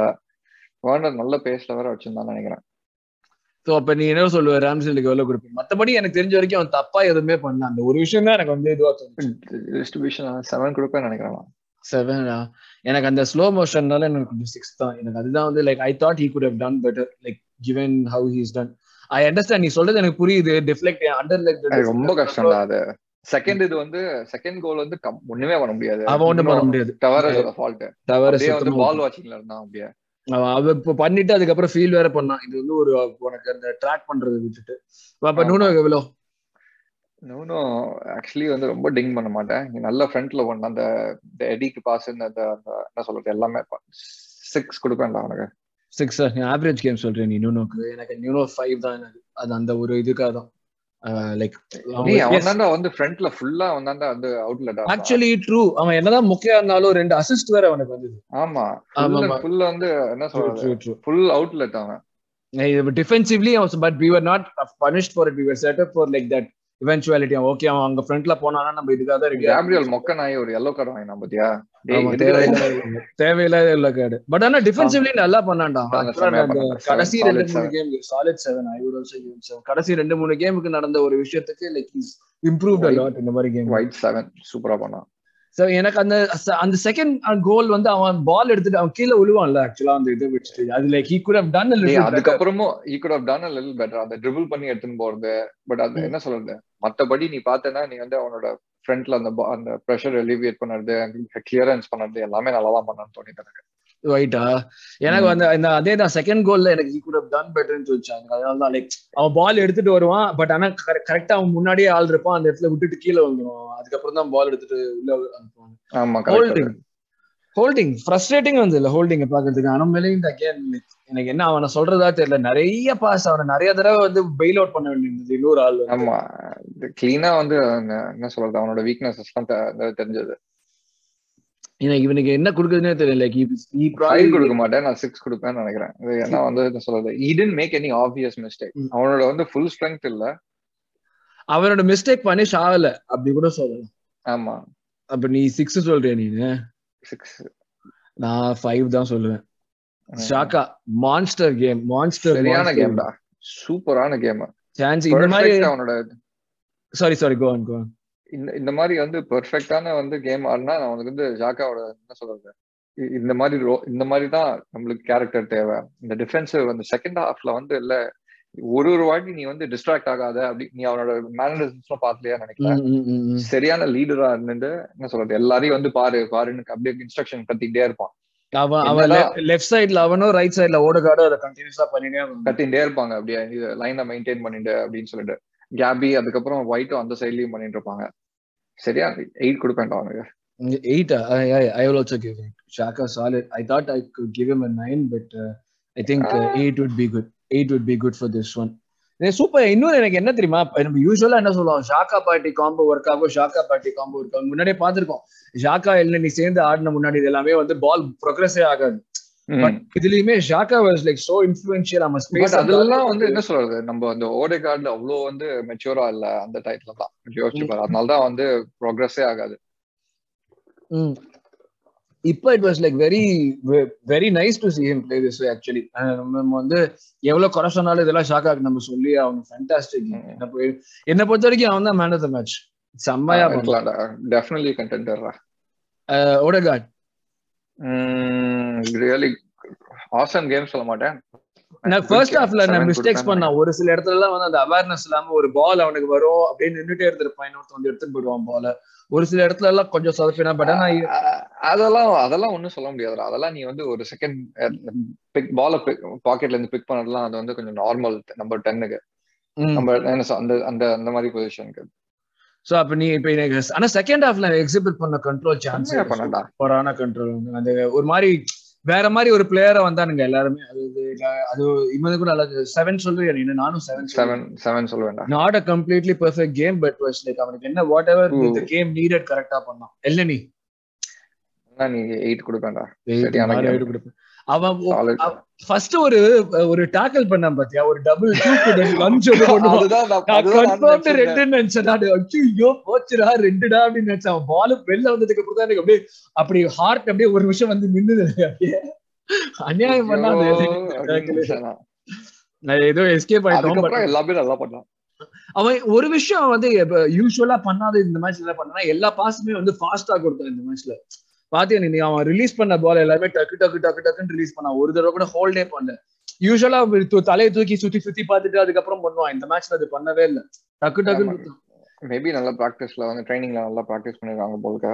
Speaker 2: வேர்னர் நல்ல பேஸ்ல வேற வச்சிருந்தான்னு நினைக்கிறேன்.
Speaker 1: ஸோ அப்ப நீ என்ன சொல்லுவ ராம்ஸ்டேலுக்கு எவ்வளவு கொடுப்பீங்க மத்தபடி எனக்கு தெரிஞ்ச வரைக்கும் அவன் தப்பா எதுவுமே பண்ணல. அந்த ஒரு விஷயம் தான் எனக்கு வந்து இதுவா
Speaker 2: டிஸ்ட்ரிபியூஷன் செவன் கொடுப்பேன்னு நினைக்கிறேன். நான்.
Speaker 1: செவனா எனக்கு அந்த ஸ்லோ மோஷன்னால எனக்கு கொஞ்சம் சிக்ஸ் தான். எனக்கு அதுதான் வந்து like I thought he could have done better like given how he's done I understand நீ சொல்றது எனக்கு புரியுது. டிஃப்ளெக்ட் அண்டர் லைக்
Speaker 2: ரொம்ப கஷ்டம் தான் அது. செகண்ட் இது வந்து செகண்ட் கோல் வந்து ஒண்ணுமே பண்ண முடியாது.
Speaker 1: அவன் ஒண்ணும் பண்ண முடியாது.
Speaker 2: டவரஸோட ஃபால்ட் அப்படியே வந்து பால் வாட்சிங்ல இருந்தான் அப்படியே.
Speaker 1: அவன் இப்ப பண்ணிட்டு அதுக்கப்புறம் ஃபீல் வேற பண்ணான். இது வந்து ஒரு உனக்கு அந்த ட்ராக் பண்றது விட்டுட்டு. அப்ப. நூனோ எவ்வளோ
Speaker 2: இன்னும் ஆக்சுவலி வந்து ரொம்ப டிங் பண்ண மாட்டேன். நல்ல ஃப்ரண்ட்ல ஒண்ணு அந்த எடிக்கு பாஸ் அந்த அந்த என்ன சொல்றது எல்லாமே சிக்ஸ் கொடுப்பேன்டா அவனுக்கு
Speaker 1: சிக்ஸ் ஆவரேஜ் கேம் சொல்றேன் நீ நூனோக்கு? எனக்கு நியூனோ ஃபைவ் தான் எனக்கு. அது அந்த ஒரு இதுக்காக தான் லைக்
Speaker 2: நீ அவன் தாண்டா வந்து ஃப்ரண்ட்ல ஃபுல்லா அவன் தாண்டா வந்து அவுட்லெட்
Speaker 1: ஆக்சுவலி ட்ரூ அவன் என்னதான் முக்கியம் இருந்தாலும் ரெண்டு அசிஸ்ட் வேற அவனுக்கு வந்தது.
Speaker 2: ஆமா.
Speaker 1: ஆமா,
Speaker 2: ஃபுல்
Speaker 1: ஆமா.
Speaker 2: ஃபுல் வந்து என்ன சொல்றது? ஃபுல் அவுட்லெட் அவன்.
Speaker 1: Defensively but we were not punished for it we were set up for like that eventuality okay அவன் அங்க ஃப்ரண்ட்ல போனானா நம்ம இதுக்காக தான் ரெடி
Speaker 2: கேப்ரியல் மொக்க நாய் ஒரு எல்லோ கார்டு வாங்கினான் பாத்தியா?
Speaker 1: தேவையில்லாத கார்டு பட் ஆனா டிஃபென்சிவ்லி நல்லா பண்ணான்டா. கடைசி ரெண்டு மூணு. Game solid seven I would also give seven கடைசி ரெண்டு மூணு கேமுக்கு நடந்த ஒரு விஷயத்துக்கு லைக் இஸ் இம்ப்ரூவ்ட். அலாட் இந்த மாதிரி கேம்
Speaker 2: ஒயிட் செவன் சூப்பரா பண்ணான்.
Speaker 1: சோ எனக்கு அந்த அந்த செகண்ட் கோல் வந்து அவன் பால் எடுத்துட்டு அவன் கீழே விழுவான்ல ஆக்சுவலா அந்த இது வச்சுட்டு. அது like he could have done.
Speaker 2: அதுக்கப்புறமும் he could have done a little better. அந்த ட்ரிபிள் பண்ணி எடுத்துன்னு போறது. பட் அது. என்ன சொல்றது? மத்தபடி நீ பார்த்தேன்னா நீ வந்து அவனோட ஃப்ரண்ட்ல அந்த அந்த ப்ரெஷர் எலிவியேட் பண்ணறது கிளியரன்ஸ் பண்ணறது எல்லாமே நல்லா தான் பண்ணான்னு தோணிட்டு எனக்கு
Speaker 1: ரைட்டா எனக்கு. வந்து இந்த அதே தான் செகண்ட் கோல்ல எனக்கு ஈ குட் டன் பெட்டர்னு சொல்லிச்சாங்க. அதனால தான் லைக் அவன் பால் எடுத்துட்டு வருவான் பட் ஆனா கரெக்டா அவன் முன்னாடியே ஆள் இருப்பான் அந்த இடத்துல விட்டுட்டு கீழே வந்துருவான் அதுக்கப்புறம் தான் பால் எடுத்துட்டு உள்ள அனுப்புவாங்க.
Speaker 2: ஆமா
Speaker 1: ஹோல்டிங் ஃப்ரஸ்ட்ரேட்டிங் வந்து இல்ல ஹோல்டிங் பாக்குறதுக்கு ஆனா மேலேயும் அகேன் எனக்கு என்ன அவனை சொல்றதா தெரியல. நிறைய பாஸ் அவனை நிறைய தடவை வந்து பெயில் அவுட் பண்ண வேண்டியது இன்னொரு ஆள்.
Speaker 2: ஆமா. கிளீனா வந்து என்ன சொல்றது அவனோட வீக்னஸஸ் எல்லாம் தெரிஞ்சது.
Speaker 1: எனக்கு இவனுக்கு என்ன கொடுக்குதுன்னே தெரியல. he
Speaker 2: ஃபைவ் கொடுக்க மாட்டேன் நான் சிக்ஸ் கொடுப்பேன்னு நினைக்கிறேன். இது ஏன்னா வந்து என்ன சொல்றது? He didn't make any obvious mistake. அவனோட வந்து ஃபுல் ஸ்ட்ரென்த் இல்ல.
Speaker 1: அவனோட மிஸ்டேக் பண்ணி ஆகல அப்படி கூட சொல்லலாம்.
Speaker 2: ஆமா.
Speaker 1: அப்ப நீ சிக்ஸ் சொல்றியா நீ
Speaker 2: சிக்ஸ்
Speaker 1: நான் ஃபைவ் தான் சொல்லுவேன். ஷாக்கா மான்ஸ்டர் கேம் மான்ஸ்டர்
Speaker 2: சரியான கேம்டா சூப்பரான கேம்
Speaker 1: சான்ஸ் இந்த மாதிரி
Speaker 2: அவனோட
Speaker 1: சாரி சாரி கோன் கோன்
Speaker 2: இந்த இந்த மாதிரி வந்து பெர்ஃபெக்டான வந்து கேம் ஆடினா நான் உனக்கு வந்து ஜாக்காவோட என்ன சொல்றது? இந்த மாதிரி ரோ இந்த மாதிரி தான் நம்மளுக்கு கேரக்டர் தேவை. இந்த டிஃபென்சிவ் அந்த செகண்ட் ஹாஃப்ல வந்து இல்ல ஒரு ஒரு வாட்டி நீ வந்து டிஸ்ட்ராக்ட் ஆகாத அப்படி நீ அவனோட மேனரிசம்ஸ் பார்க்கலையா நினைக்கிறேன். சரியான லீடரா இருந்து என்ன சொல்றது எல்லாரையும் வந்து பாரு பாருன்னு அப்படியே இன்ஸ்ட்ரக்ஷன் கத்திக்கிட்டே இருப்பான்.
Speaker 1: அவன் லெஃப்ட் சைடுல அவனும் ரைட் சைடுல ஓடுகாடு அதை கண்டினியூஸா பண்ணிட்டே.
Speaker 2: கத்திக்கிட்டே இருப்பாங்க அப்படியே லைனை மெயின்டைன் பண்ணிட்டு அப்படின்னு சொல்லிட்டு. கேபி அதுக்கப்புறம் ஒயிட்டும் அந்த சைட்லயும் பண்ணிட்டு இருப்பாங்க. சரியா? எயிட் கொடுப்பேன்டா அவனுக்கு.
Speaker 1: I will also give it. Shaka solid. I thought I could give him a nine, but uh, I think uh,
Speaker 2: Ah.
Speaker 1: eight Eight would be good for this one. Super இன்னொரு எனக்கு என்ன தெரியுமா? நம்ம யூஸ்வலா என்ன சொல்லுவோம்? ஷாக்கா பார்ட்டி காம்போ ஒர்க் ஆகும் ஷாக்கா பார்ட்டி காம்போ ஒர்க் ஆகும். முன்னாடியே பார்த்திருக்கோம். ஷாக்கா இல்ல நீ சேர்ந்து ஆடின முன்னாடி இது எல்லாமே வந்து பால் ப்ரோக்ரஸே ஆகாது. இதுலயுமே Xhaka was like so influential நம்ம ஸ்பேஸ்
Speaker 2: அதெல்லாம் வந்து என்ன சொல்றது? நம்ம அந்த ஓடே கார்டுல அவ்வளவு வந்து மெச்சூரா இல்ல அந்த டைப்ல தான். யோசிச்சு அதனால தான் வந்து ப்ரோக்ரஸே ஆகாது.
Speaker 1: இப்போ it was like very very nice to see him play this actually நம்ம வந்து எவ்வளவு குறை சொன்னாலும் இதெல்லாம் ஷாக் ஆகு நம்ம சொல்லி அவங்க ஃபேண்டாஸ்டிக் என்ன பொறுத்த வரைக்கும் அவன் தான் மேன் ஆஃப் த மேட்ச் செம்மையா
Speaker 2: இருக்கலாம்டா டெஃபினெட்லி கண்டென்டர்ரா
Speaker 1: ஓடகாட்
Speaker 2: ரியலி ஆசம் கேம் சொல்ல மாட்டேன்.
Speaker 1: நான் ஃபர்ஸ்ட் ஹாஃப்ல நான் மிஸ்டேக்ஸ் பண்ண ஒரு சில இடத்துல எல்லாம் வந்து அந்த அவேர்னஸ் இல்லாம ஒரு பால் அவனுக்கு வரும் அப்படின்னு நின்னுட்டே இருந்திருப்பான். இன்னொருத்த வந்து எடுத்துட்டு போயிடுவான் பால ஒரு சில இடத்துல எல்லாம் கொஞ்சம் சொதப்பினா பட் ஆனா
Speaker 2: அதெல்லாம் அதெல்லாம் ஒண்ணும் சொல்ல முடியாது அதெல்லாம் நீ வந்து ஒரு செகண்ட் பிக் பால பாக்கெட்ல இருந்து பிக் பண்ணதெல்லாம் அது வந்து கொஞ்சம் நார்மல் நம்பர் டென்னுக்கு நம்ம அந்த அந்த அந்த மாதிரி பொசிஷனுக்கு
Speaker 1: சோ அப்ப நீ இப்ப எனக்கு ஆனா செகண்ட் ஹாஃப்ல எக்ஸிபிட் பண்ண கண்ட்ரோல் சான்ஸ்
Speaker 2: பண்ணடா.
Speaker 1: சூப்பரான கண்ட்ரோல் அந்த ஒரு மாதிரி வேற மாதிரி ஒரு பிளேயரா வந்தானுங்க எல்லாருமே. அது அது இவனுக்கு கூட நல்லா செவன் நீ நானும் செவன்
Speaker 2: செவன் செவன் சொல்லுவேன்
Speaker 1: not a completely perfect game but was like அவனுக்கு என்ன வாட் எவர் கேம் நீடட் கரெக்டா பண்ணான். இல்ல நீ.
Speaker 2: நீ எயிட் கொடுப்பேன்டா.
Speaker 1: எயிட் கொடுப்பேன். அவன் ஃபர்ஸ்ட் ஒரு ஒரு டாக்கல் பண்ணான் பாத்தியா? ஒரு டபுள் லஞ்ச் ரெண்டு நினைச்சேன் ஐயோ போச்சுடா ரெண்டுடா அப்படின்னு நினைச்சேன். பால் வெளில வந்ததுக்கு அப்புறம் தான் எனக்கு அப்படியே அப்படி ஹார்ட் அப்படியே ஒரு நிமிஷம் வந்து நின்னுது அப்படியே அநியாயம் பண்ணாது நான். ஏதோ எஸ்கேப் ஆயிட்டோம்.
Speaker 2: எல்லாமே நல்லா பண்ணான்.
Speaker 1: அவன் ஒரு விஷயம் வந்து யூஸ்வலா பண்ணாத இந்த மேட்ச்ல என்ன பண்ணா எல்லா பாஸுமே வந்து ஃபாஸ்டா கொடுத்தான் இந்த மேட்ச்ல பாத்தியா நீ? அவன் ரிலீஸ் பண்ண பால் எல்லாமே டக்கு டக்கு டக்கு டக்குன்னு ரிலீஸ் பண்ணான் ஒரு தடவை கூட ஹோல்டே பண்ணல. யூஸ்வலா தலையை தூக்கி சுத்தி சுத்தி பார்த்துட்டு அதுக்கப்புறம் பண்ணுவான். இந்த மேட்ச்ல அது பண்ணவே இல்ல. டக்கு டக்குன்னு
Speaker 2: மேபி நல்ல பிராக்டிஸ்ல வந்து ட்ரைனிங்ல நல்லா பிராக்டிஸ் பண்ணிருக்காங்க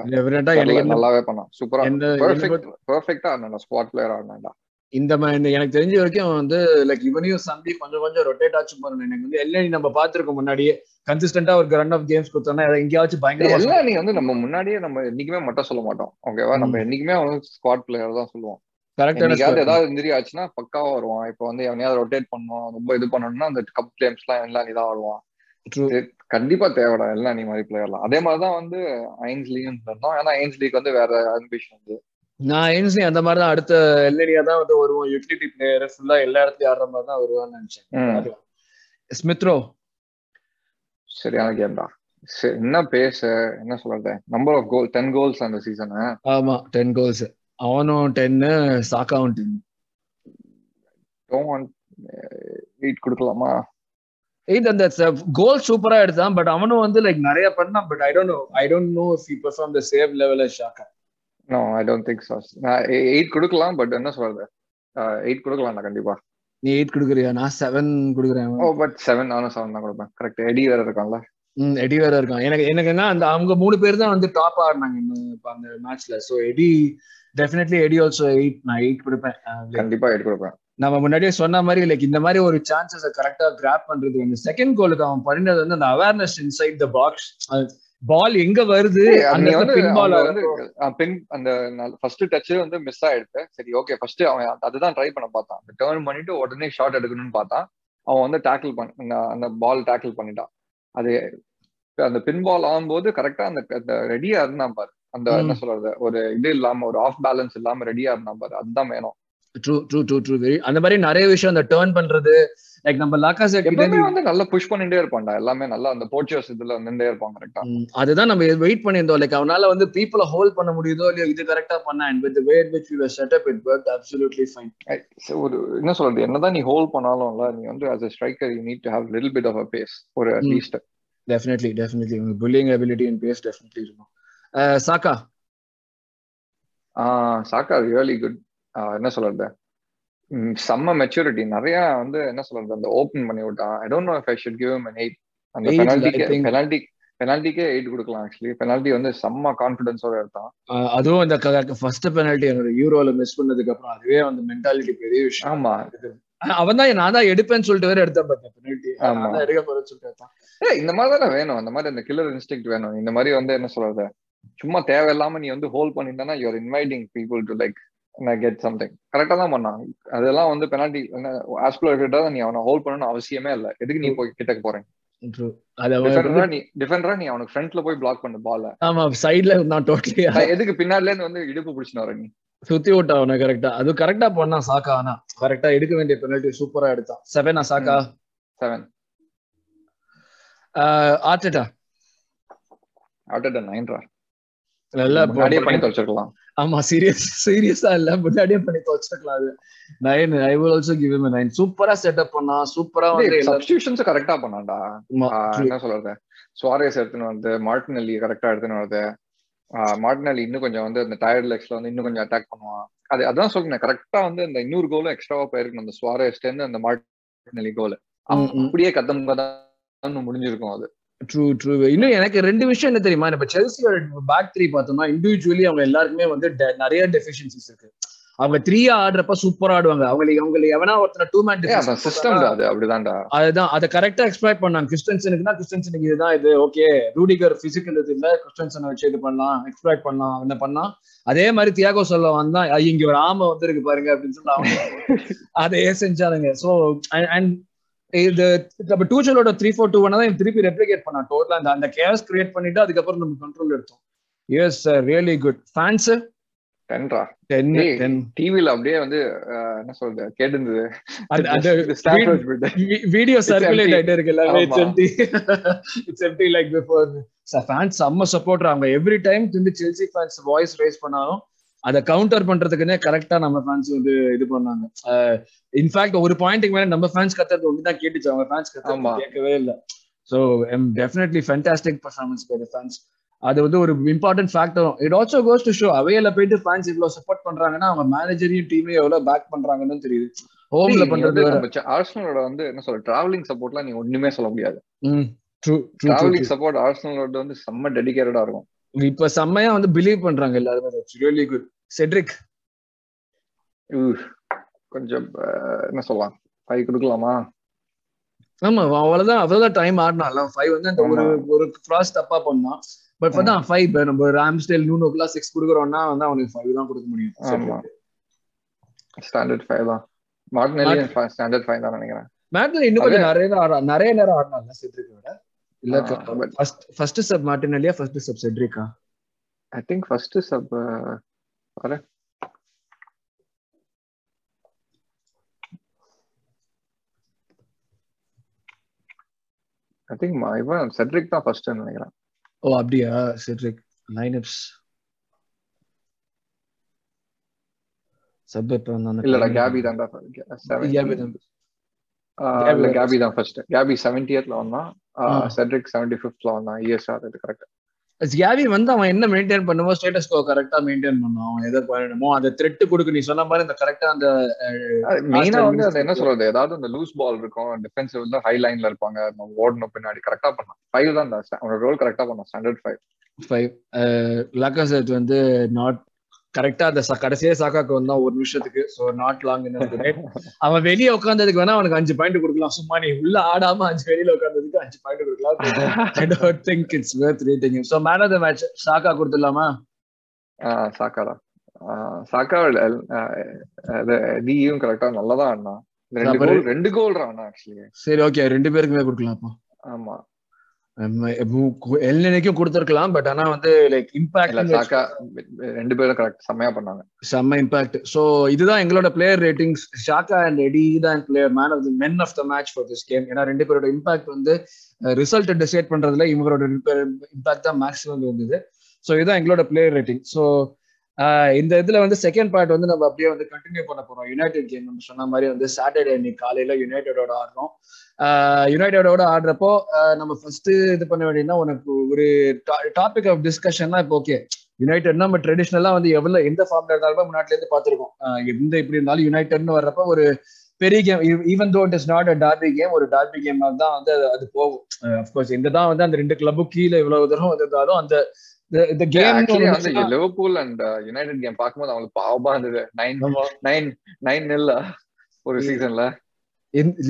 Speaker 1: எனக்கு
Speaker 2: நல்லாவே பண்ணான் சூப்பரா பெர்ஃபெக்ட் பெர்ஃபெக்ட்டா ஆனாடா ஸ்குவாட் பிளேயர் ஆனாடா
Speaker 1: இந்த எனக்கு தெரிஞ்ச வரைக்கும் வந்து லைக் இவனையும் சந்தி கொஞ்சம் கொஞ்சம் ரொட்டேட் ஆச்சு பண்ணணும் எனக்கு வந்து எல்லாம் நம்ம பாத்துருக்கோம் முன்னாடியே. கன்சிஸ்டன்டா ஒரு ரன் ஆஃப் கேம்ஸ் கொடுத்தோம்னா எங்கேயாச்சும் பயங்கர
Speaker 2: எல்லாம் நீ வந்து நம்ம முன்னாடியே நம்ம என்னைக்குமே மட்டும் சொல்ல மாட்டோம். ஓகேவா நம்ம என்னைக்குமே வந்து ஸ்குவாட் பிளேயர் தான் சொல்லுவோம் கரெக்டான ஏதாவது இன்ஜுரி ஆச்சுன்னா பக்காவா வருவான். இப்போ வந்து எவனையாவது ரொட்டேட் பண்ணுவோம் ரொம்ப இது பண்ணணும்னா அந்த கப் கேம்ஸ் எல்லாம் எல்லாம் நீதான் வருவான். கண்டிப்பா தேவைடா எல்லாம் நீ மாதிரி பிளேயர்லாம் அதே மாதிரிதான் வந்து ஐன்ஸ்லீயும் இருந்தோம் ஏன்னா ஐன்ஸ்லீக் வந்து வேற அம்பிஷன் வந்து.
Speaker 1: நான் ஐன்ஸ்லி அந்த மாதிரி தான் அடுத்த எல்ஏடியா தான் வந்து வருவோம். யூட்டிலிட்டி பிளேயர் ஃபுல்லா எல்லா இடத்துலயும் ஆடுற மாதிரி தான் வருவான்னு நினைச்சேன். ஸ்மித்ரோ
Speaker 2: சரியான கேம்டா என்ன பேச என்ன சொல்றது? Number of goal ten goals அந்த சீசன்
Speaker 1: ஆமா டென் கோல்ஸ் அவனும் டென்னு சாக்காவும் டென்
Speaker 2: எயிட் கொடுக்கலாமா?
Speaker 1: எயிட் அந்த கோல் சூப்பரா எடுத்தான் பட் அவனும் வந்து லைக் நிறைய பண்ணான் but I don't know I don't know if he perform the same level Saka
Speaker 2: no I don't think so நான் எயிட் கொடுக்கலாம் பட் என்ன சொல்றது? எயிட் கொடுக்கலாம் கண்டிப்பா.
Speaker 1: நீ எயிட் கொடுக்குறியா? நான் செவன் கொடுக்குறேன்.
Speaker 2: ஓ பட் செவன் நானும் செவன் தான் கொடுப்பேன். கரெக்ட் எடி வேற இருக்கான்ல.
Speaker 1: ம் எடி வேற இருக்கான். எனக்கு எனக்கு என்ன அந்த அவங்க மூணு பேர் தான் வந்து டாப் ஆடினாங்க அந்த மேட்ச்ல so Eddie definitely Eddie also eight நான் எயிட் கொடுப்பேன்.
Speaker 2: கண்டிப்பா எயிட் கொடுப்பேன்.
Speaker 1: நம்ம முன்னாடியே சொன்ன மாதிரி லைக் இந்த மாதிரி ஒரு சான்சஸ் கரெக்டா கிராப் பண்றது வந்து செகண்ட் கோலுக்கு அவன் பண்ணினது வந்து அந்த awareness inside the box ball எங்க வருது?
Speaker 2: அந்த பின் அந்த ஃபர்ஸ்ட் டச் வந்து மிஸ் ஆயிடுச்சு சரி ஓகே ஃபர்ஸ்ட் அவன் அதுதான் ட்ரை பண்ண பார்த்தான். டேர்ன் பண்ணிட்டு உடனே ஷாட் எடுக்கணும்னு பார்த்தான். அவன் வந்து டேக்கிள் பண்ண அந்த பால் டேக்கிள் பண்ணிட்டான். அது அந்த பின் பால் ஆகும்போது கரெக்டா அந்த ரெடியா இருந்தான் பாரு. அந்த என்ன சொல்றது ஒரு இது இல்லாம ஒரு ஆஃப் பேலன்ஸ் இல்லாம ரெடியா இருந்தான் பாரு. அதுதான் வேணும்.
Speaker 1: True true true true very அந்த மாதிரி நிறைய விஷயம் அந்த டேர்ன் பண்றது லைக் நம்ம லாக்கா செட்
Speaker 2: வந்து நல்லா புஷ் பண்ணிட்டே இருப்பான்டா. எல்லாமே நல்லா அந்த போர்ச்சுவஸ் இதுல நின்றே இருப்பாங்க கரெக்டா
Speaker 1: அதுதான் நம்ம வெயிட் பண்ணியிருந்தோம். லைக் அவனால வந்து பீப்புள ஹோல்ட் பண்ண முடியுதோ இல்லையோ இது கரெக்டா பண்ணா and with way which we were set up it work absolutely fine
Speaker 2: ஒரு என்ன சொல்றது? என்னதான் நீ ஹோல்ட் பண்ணாலும்ல நீ வந்து as a striker you need to have little bit of a pace ஒரு at least
Speaker 1: definitely definitely pulling ability and pace definitely இருக்கும். சாக்கா.
Speaker 2: சாக்கா ரியலி குட் என்ன சொல்றது? செம்ம மெச்சூரிட்டி நிறைய வந்து என்ன சொல்றது அந்த ஓபன் பண்ணி விட்டான். I don't know if I should give him an 8 அந்த பெனால்டிக்கு பெனால்டி பெனால்டிக்கே எயிட் கொடுக்கலாம் ஆக்சுவலி பெனால்டி வந்து செம்ம கான்பிடன்ஸோட எடுத்தான்.
Speaker 1: அதுவும் இந்த ஃபர்ஸ்ட் பெனால்டி என்னோட யூரோல மிஸ் பண்ணதுக்கு அப்புறம் அதுவே வந்து மென்டாலிட்டி பெரிய விஷயம்.
Speaker 2: ஆமா.
Speaker 1: அவன் தான் நான் தான் எடுப்பேன்னு சொல்லிட்டு வேற எடுத்தேன் பார்த்தேன் பெனால்டி
Speaker 2: ஆமா.
Speaker 1: எடுக்க போறேன்னு சொல்லிட்டு
Speaker 2: இந்த மாதிரி தானே வேணும். அந்த மாதிரி அந்த கில்லர் இன்ஸ்டிங் வேணும். இந்த மாதிரி வந்து என்ன சொல்றது சும்மா தேவையில்லாம நீ வந்து ஹோல்ட் பண்ணிட்டா you're inviting people to like get something கரெக்டா தான் பண்ணான். அதெல்லாம் வந்து பெனால்டி ஆஸ்பிளேட்டா நீ அவனை ஹோல்ட் பண்ணணும்னு அவசியமே இல்ல. எதுக்கு நீ போய் கிட்டக்கு போறேன் டிஃபெண்டரா நீ அவனுக்கு ஃப்ரண்ட்ல போய் பிளாக் பண்ணு பால
Speaker 1: ஆமா சைடுல நான் டோட்டலி
Speaker 2: எதுக்கு பின்னாடில இருந்து வந்து இடுப்பு பிடிச்சிட்டு வர நீ?
Speaker 1: சுத்தி விட்டா அவனை கரெக்டா அது கரெக்டா பண்ணான் சாக்கா. ஆனா கரெக்டா எடுக்க வேண்டிய பெனால்டி சூப்பரா எடுத்தான். செவனா சாக்கா?
Speaker 2: செவன்
Speaker 1: ஆர்டெட்டா
Speaker 2: ஆர்டெட்டா நைன்ரா
Speaker 1: நல்லா
Speaker 2: பண்ணி தொலைச்சிருக்கலாம்.
Speaker 1: ஆமா சீரியஸ் சீரியஸா இல்ல. முன்னாடியே பண்ணி துவச்சிருக்கலாம் அது. Nine I will also give him nine சூப்பரா செட்டப் பண்ணா சூப்பரா வந்து
Speaker 2: சப்ஸ்டியூஷன்ஸ் கரெக்டா பண்ணான்டா. என்ன சொல்றது? சுவாரேஸ் எடுத்துன்னு வந்து மார்டினல்லி கரெக்டா எடுத்துன்னு வருது. மார்டினல்லி இன்னும் கொஞ்சம் வந்து அந்த டயர்ட் லெக்ஸ்ல வந்து இன்னும் கொஞ்சம் அட்டாக் பண்ணுவான். அது அதான் சொல்றேன் கரெக்டா வந்து இந்த இன்னொரு கோலும் எக்ஸ்ட்ராவா போயிருக்கணும். அந்த சுவாரேஸ்ல இருந்து அந்த மார்டினல்லி கோல் அப்படியே கதம் கதம் முடிஞ்சிருக்கும் அது.
Speaker 1: ட்ரூ ட்ரூ இன்னும் எனக்கு ரெண்டு விஷயம் என்ன தெரியுமா? இப்ப செல்சியோட பேக் த்ரீ பார்த்தோம்னா இண்டிவிஜுவலி அவங்க எல்லாருக்குமே வந்து நிறைய டெஃபிஷியன்சிஸ் இருக்கு. அவங்க த்ரீயா ஆடுறப்ப சூப்பரா ஆடுவாங்க. அவங்களுக்கு அவங்களுக்கு எவனா ஒருத்தர் டூ மேன்
Speaker 2: சிஸ்டம் அது அப்படிதான்டா.
Speaker 1: அதுதான். அதை கரெக்டா எக்ஸ்பிளைட் பண்ணாங்க. கிறிஸ்டன்சனுக்கு இதுதான் இது. ஓகே ரூடிகர் பிசிக்கல் இது இல்ல. கிறிஸ்டன்சனை வச்சு இது பண்ணலாம் எக்ஸ்பிளைட் பண்ணலாம் என்ன பண்ணா அதே மாதிரி தியாகோ சொல்ல வந்தா இங்க ஒரு ஆமை வந்திருக்கு பாருங்க அப்படின்னு சொல்லி அவங்க அதையே செஞ்சாருங்க சோ அண்ட் இது நம்ம டூச்சலோட த்ரீ ஃபோர் டூ ஒன் தான் திருப்பி ரெப்ளிகேட் பண்ணா டோட்டலா அந்த அந்த கேஸ் கிரியேட் பண்ணிட்டு அதுக்கப்புறம் நம்ம கண்ட்ரோல் எடுத்தோம். எஸ் ரியலி குட் ஃபேன்ஸ்
Speaker 2: டென்ரா.
Speaker 1: டென் டென்
Speaker 2: டிவில அப்படியே வந்து என்ன சொல்றது கேட்டிருந்தது.
Speaker 1: வீடியோ சர்க்குலேட் ஆயிட்டே இருக்குல்ல it's empty it's empty like before fans செம்ம சப்போர்ட் அவங்க எவ்ரி டைம் வந்து செல்சி ஃபேன்ஸ் வாய்ஸ் ரைஸ் பண்ணாலும் அதை கவுண்டர் பண்றதுக்குன்னே கரெக்டா நம்ம ஃபேன்ஸ் வந்து இது பண்ணாங்க. இன்ஃபேக்ட் ஒரு பாயிண்ட்டுக்கு மேல நம்ம ஃபேன்ஸ் கத்துறது ஒண்ணுதான் கேட்டுச்சு. அவங்க ஃபேன்ஸ் கத்துறது கேட்கவே இல்லை. So um definitely fantastic performance by fans அது வந்து ஒரு important ஃபேக்டரும் it also goes to show அவையில போயிட்டு ஃபேன்ஸ் இவ்வளவு சப்போர்ட் பண்றாங்கன்னா அவங்க மேனேஜரையும் டீமையும் எவ்வளவு பேக் பண்றாங்கன்னு தெரியுது. ஹோம்ல பண்றது
Speaker 2: ஆர்சனலோட வந்து என்ன சொல்ற டிராவலிங் சப்போர்ட்லாம் நீ ஒண்ணுமே சொல்ல முடியாது.
Speaker 1: ட்ரூ
Speaker 2: டிராவலிங் சப்போர்ட் ஆர்சனலோட வந்து செம்ம டெடிகேட்டடா இருக்கும்.
Speaker 1: இப்ப செம்மையா வந்து பிலீவ் பண்றாங்க எல்லாருமே. ரியலி குட் செட்ரிக்
Speaker 2: கொஞ்சம் என்ன சொல்லலாம்? ஃபைவ் கொடுக்கலாமா?
Speaker 1: ஆமா அவ்வளவுதான். அவ்வளவுதான் டைம் ஆடினால. ஃபைவ் வந்து அந்த ஒரு ஒரு கிராஸ் தப்பா பண்ணான். பட் தான் ஃபைவ் நம்ம ராம்ஸ்டேல் நூன் ஓக்லாம் சிக்ஸ் கொடுக்குறோம்னா வந்து அவனுக்கு ஃபைவ் தான் கொடுக்க முடியும்.
Speaker 2: ஸ்டாண்டர்ட் ஃபைவ் தான். மார்டினலி ஸ்டாண்டர்ட் ஃபைவ் தான் நினைக்கிறேன்.
Speaker 1: மேட்ல இன்னும் கொஞ்சம் நிறைய நேரம் நிறைய நேரம் ஆடினால செட்ரிக் விட இல்ல ஃபர்ஸ்ட் ஃபர்ஸ்ட் சப் மார்டினலியா ஃபர்ஸ்ட் சப் செட்ரிக்கா?
Speaker 2: ஐ திங்க் ஃபர்ஸ்ட் சப் வர ஐ திங்க் இவன் செட்ரிக் தான் ஃபர்ஸ்ட் நினைக்கிறேன்.
Speaker 1: ஓ அப்படியா? Cedric lineups. சப் இப்ப வந்தாங்க
Speaker 2: இல்லடா கேபி தான்டா
Speaker 1: கேபி தான்.
Speaker 2: கேபி தான் ஃபர்ஸ்ட் கேபி செவன்டியத்ல வந்தான். செட்ரிக் செவன்டி ஃபிஃப்த்ல வந்தான் இஎஸ்ஆர் இது கரெக்ட்
Speaker 1: கேவி வந்து அவன் என்ன மெயின்டைன் பண்ணுமோ ஸ்டேட்டஸ் கோ கரெக்டா மெயின்டைன் பண்ணும் அவன் எதை பண்ணணுமோ அந்த த்ரெட் கொடுக்க நீ சொன்ன மாதிரி அந்த கரெக்டா அந்த
Speaker 2: மெயினா வந்து அந்த என்ன சொல்றது? ஏதாவது அந்த லூஸ் பால் இருக்கும் டிஃபென்சிவ் வந்து ஹை லைன்ல இருப்பாங்க ஓடணும் பின்னாடி கரெக்டா பண்ணான் ஃபைவ் தான் அவனோட ரோல் கரெக்டா பண்ணான் ஸ்டாண்டர்ட் ஃபைவ்
Speaker 1: ஃபைவ் லக்கசெட் வந்து நாட் கரெக்டா அந்த கடைசியே சாக்காக்கு வந்தா ஒரு நிமிஷத்துக்கு. சோ நாட் லாங் அவன் வெளியே உட்காந்ததுக்கு வேணா அவனுக்கு அஞ்சு பாயிண்ட் கொடுக்கலாம். சும்மா நீ உள்ள ஆடாம அஞ்சு வெளியில உட்காந்ததுக்கு அஞ்சு பாயிண்ட் கொடுக்கலாம். I don't think it's worth rating so man of the match Saka கொடுத்துடலாமா?
Speaker 2: சாக்காடா சாக்கா டியும் கரெக்டா நல்லதா ஆடினா ரெண்டு கோல் ரெண்டு கோல் ஆனா ஆக்சுவலி
Speaker 1: சரி ஓகே ரெண்டு பேருக்குமே கொடுக்கலாம் அப்போ
Speaker 2: ஆமா.
Speaker 1: எல்நிலைக்கும் கொடுத்துருக்கலாம் பட் ஆனா வந்து லைக் இம்பாக்ட்
Speaker 2: ரெண்டு பேரும் கரெக்ட் செம்மையா பண்ணாங்க.
Speaker 1: செம்ம இம்பாக்ட் சோ இதுதான் எங்களோட player ratings Saka and Eddie தான் player man of the men of the match for this game ஏன்னா ரெண்டு பேரோட இம்பாக்ட் வந்து ரிசல்ட் டிசைட் பண்றதுல இவங்களோட இம்பாக்ட் தான் மேக்ஸிமம் இருந்தது. ஸோ இதுதான் எங்களோட பிளேயர் ரேட்டிங் ஸோ இந்த இதுல வந்து செகண்ட் பார்ட் வந்து நம்ம அப்படியே வந்து கண்டினியூ பண்ண போறோம். யுனைடெட் கேம் நம்ம சொன்ன மாதிரி வந்து சாட்டர்டே இன்னைக்கு காலையில யுனைடெடோட ஆடுறோம். யுனைடெடோட ஆடுறப்போ நம்ம ஃபர்ஸ்ட் இது பண்ண வேண்டியதுன்னா உனக்கு ஒரு டாபிக் ஆஃப் டிஸ்கஷன்னா இப்போ ஓகே யுனைடெட் நம்ம ட்ரெடிஷ்னலா வந்து எவ்வளவு எந்த ஃபார்ம்ல இருந்தாலும் முன்னாடில இருந்து பாத்துருக்கோம் எந்த இப்படி இருந்தாலும் யுனைடெட்னு வர்றப்ப ஒரு பெரிய game even though it is not a derby game ஒரு டார்பி கேம் தான் வந்து அது போகும். அப்கோர்ஸ் எங்க தான் வந்து அந்த ரெண்டு கிளப்பும் கீழே இவ்வளவு தூரம் வந்திருந்தாலும் அந்த இந்த கேம்
Speaker 2: வந்து லிவர்பூல் அண்ட் யுனைடெட் கேம் பாக்கும்போது அவங்களுக்கு பாவமா இருந்தது. நைன் நைன் நைன் நெல்ல ஒரு சீசன்ல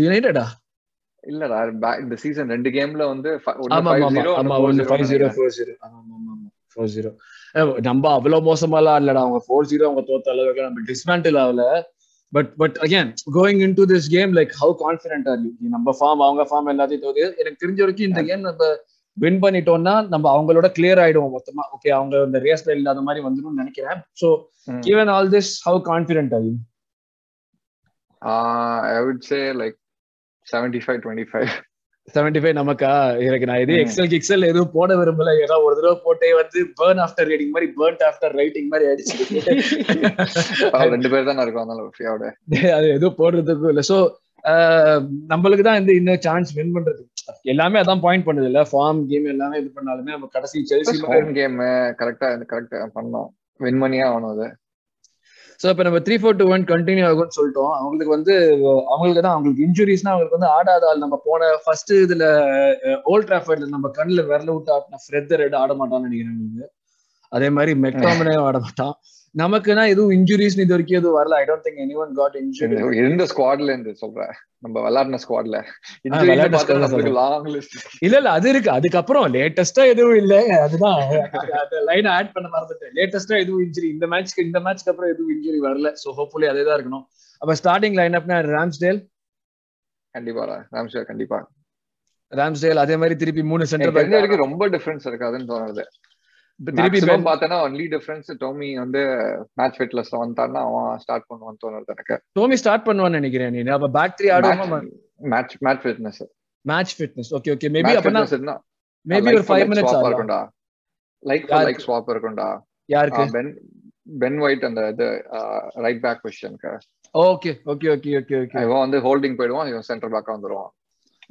Speaker 1: யுனைடெடா
Speaker 2: இல்லடா இந்த சீசன் ரெண்டு கேம்ல வந்து
Speaker 1: நம்ம அவ்வளவு மோசமாலாம் இல்லடா. அவங்க ஃபோர் ஜீரோ அவங்க தோத்த அளவுக்கு நம்ம டிஸ்மேண்டில் ஆகல. But but again going in to this game like how confident are you நம்ம ஃபார்ம் அவங்க ஃபார்ம் எல்லாத்தையும் தோது எனக்கு தெரிஞ்ச வரைக்கும் இந்த கேம் நம்ம வின் பண்ணிட்டோம்னா நம்ம அவங்களோட கிளியர் ஆயிடுவோம் மொத்தமா. ஓகே அவங்க இந்த ரேஸ்ல இல்லாத மாதிரி வந்துடும் நினைக்கிறேன். So given all this how confident are you
Speaker 2: I would say like seventy five twenty five
Speaker 1: seventy five நமக்கா? எனக்கு நான் எதுவும். எக்ஸல் கிக்ஸல் எதுவும் போட விரும்பல. ஏன்னா ஒரு தடவை போட்டே வந்து பேர்ன் ஆஃப்டர் ரீடிங் மாதிரி பேர்ன் ஆஃப்டர் ரைட்டிங் மாதிரி ஆயிடுச்சு.
Speaker 2: ரெண்டு பேர் தானே இருக்கும் அதனால
Speaker 1: அது எதுவும் போடுறதுக்கும் இல்ல. சோ நம்மளுக்கு தான் வந்து இன்னும் சான்ஸ் வின் பண்றது. எல்லாமே அதான் பாயிண்ட் பண்ணுது இல்ல. ஃபார்ம் கேம் எல்லாமே இது பண்ணாலுமே நம்ம கடைசி செல்சி
Speaker 2: கேம் கரெக்டா கரெக்டா பண்ணோம். வின் பண்ணியே ஆகணும் அது.
Speaker 1: சோ இப்ப நம்ம three four two one continue ஆகும்னு சொல்லிட்டோம். அவங்களுக்கு வந்து அவங்களுக்கு தான் அவங்களுக்கு இன்ஜுரிஸ்னா அவங்களுக்கு வந்து ஆடாத ஆள். நம்ம போன ஃபர்ஸ்ட் இதுல ஓல்ட் டிராஃபர்ட்ல நம்ம கண்ணுல விரல விட்டு ஆட்டின ஃப்ரெட் ரெட் ஆட மாட்டான்னு நினைக்கிறேன். அதே மாதிரி மெக்டாமனே ஆட மாட்டான் நமக்குன்னா எதுவும் இன்ஜுரிஸ் இது வரைக்கும் எதுவும் வரல. I don't think any one got injury
Speaker 2: இருந்த ஸ்குவாட்ல இருந்து சொல்றேன். நம்ம விளையாடின ஸ்குவாட்ல லாங் லிஸ்ட்
Speaker 1: இல்ல இல்ல அது இருக்கு. அதுக்கப்புறம் லேட்டஸ்டா எதுவும் இல்ல. அதுதான். லைன் ஆட் பண்ண மறந்துட்டேன். லேட்டஸ்டா எதுவும் இன்ஜுரி இந்த மேட்ச்க்கு இந்த மேட்ச்க்கு அப்புறம் எதுவும் இன்ஜுரி வரல. சோ ஹோப்ஃபுல்லி அதே தான் இருக்கணும். அப்ப ஸ்டார்டிங் லைன் அப்னா ராம்ஸ்டேல்
Speaker 2: கண்டிப்பா ராம்ஸ்டேல் கண்டிப்பா.
Speaker 1: ராம்ஸ்டேல் அதே மாதிரி திருப்பி மூணு சென்டர் பேக்
Speaker 2: ரொம்ப டிஃபரன்ஸ் இருக்காதுன்னு தோணுது. மேக்ஸிமம் பார்த்தனா ஒன்லி டிஃபரன்ஸ் டோமி வந்து மேட்ச் ஃபிட்னஸ்ல வந்தான்னா அவன் ஸ்டார்ட் பண்ணுவான்னு தோணுது எனக்கு.
Speaker 1: டோமி ஸ்டார்ட் பண்ணுவான்னு நினைக்கிறேன் நீ. அப்ப back three ஆடுவோமா?
Speaker 2: Match match fitness
Speaker 1: match fitness okay okay maybe அப்பனா மேபி ஒரு ஃபைவ் மினிட்ஸ்
Speaker 2: ஸ்வாப்
Speaker 1: ஆகும்
Speaker 2: இருக்கும்டா. லைக்
Speaker 1: யாருக்கு?
Speaker 2: லைக் ஸ்வாப் இருக்கும்டா.
Speaker 1: யாருக்கு?
Speaker 2: பென் பென் ஒயிட் அந்த இது ரைட் பேக் பொசிஷனுக்கு
Speaker 1: okay okay okay okay okay
Speaker 2: இவன் வந்து ஹோல்டிங் போயிடுவான் இவன் சென்டர் பேக்கா வந்துருவான்.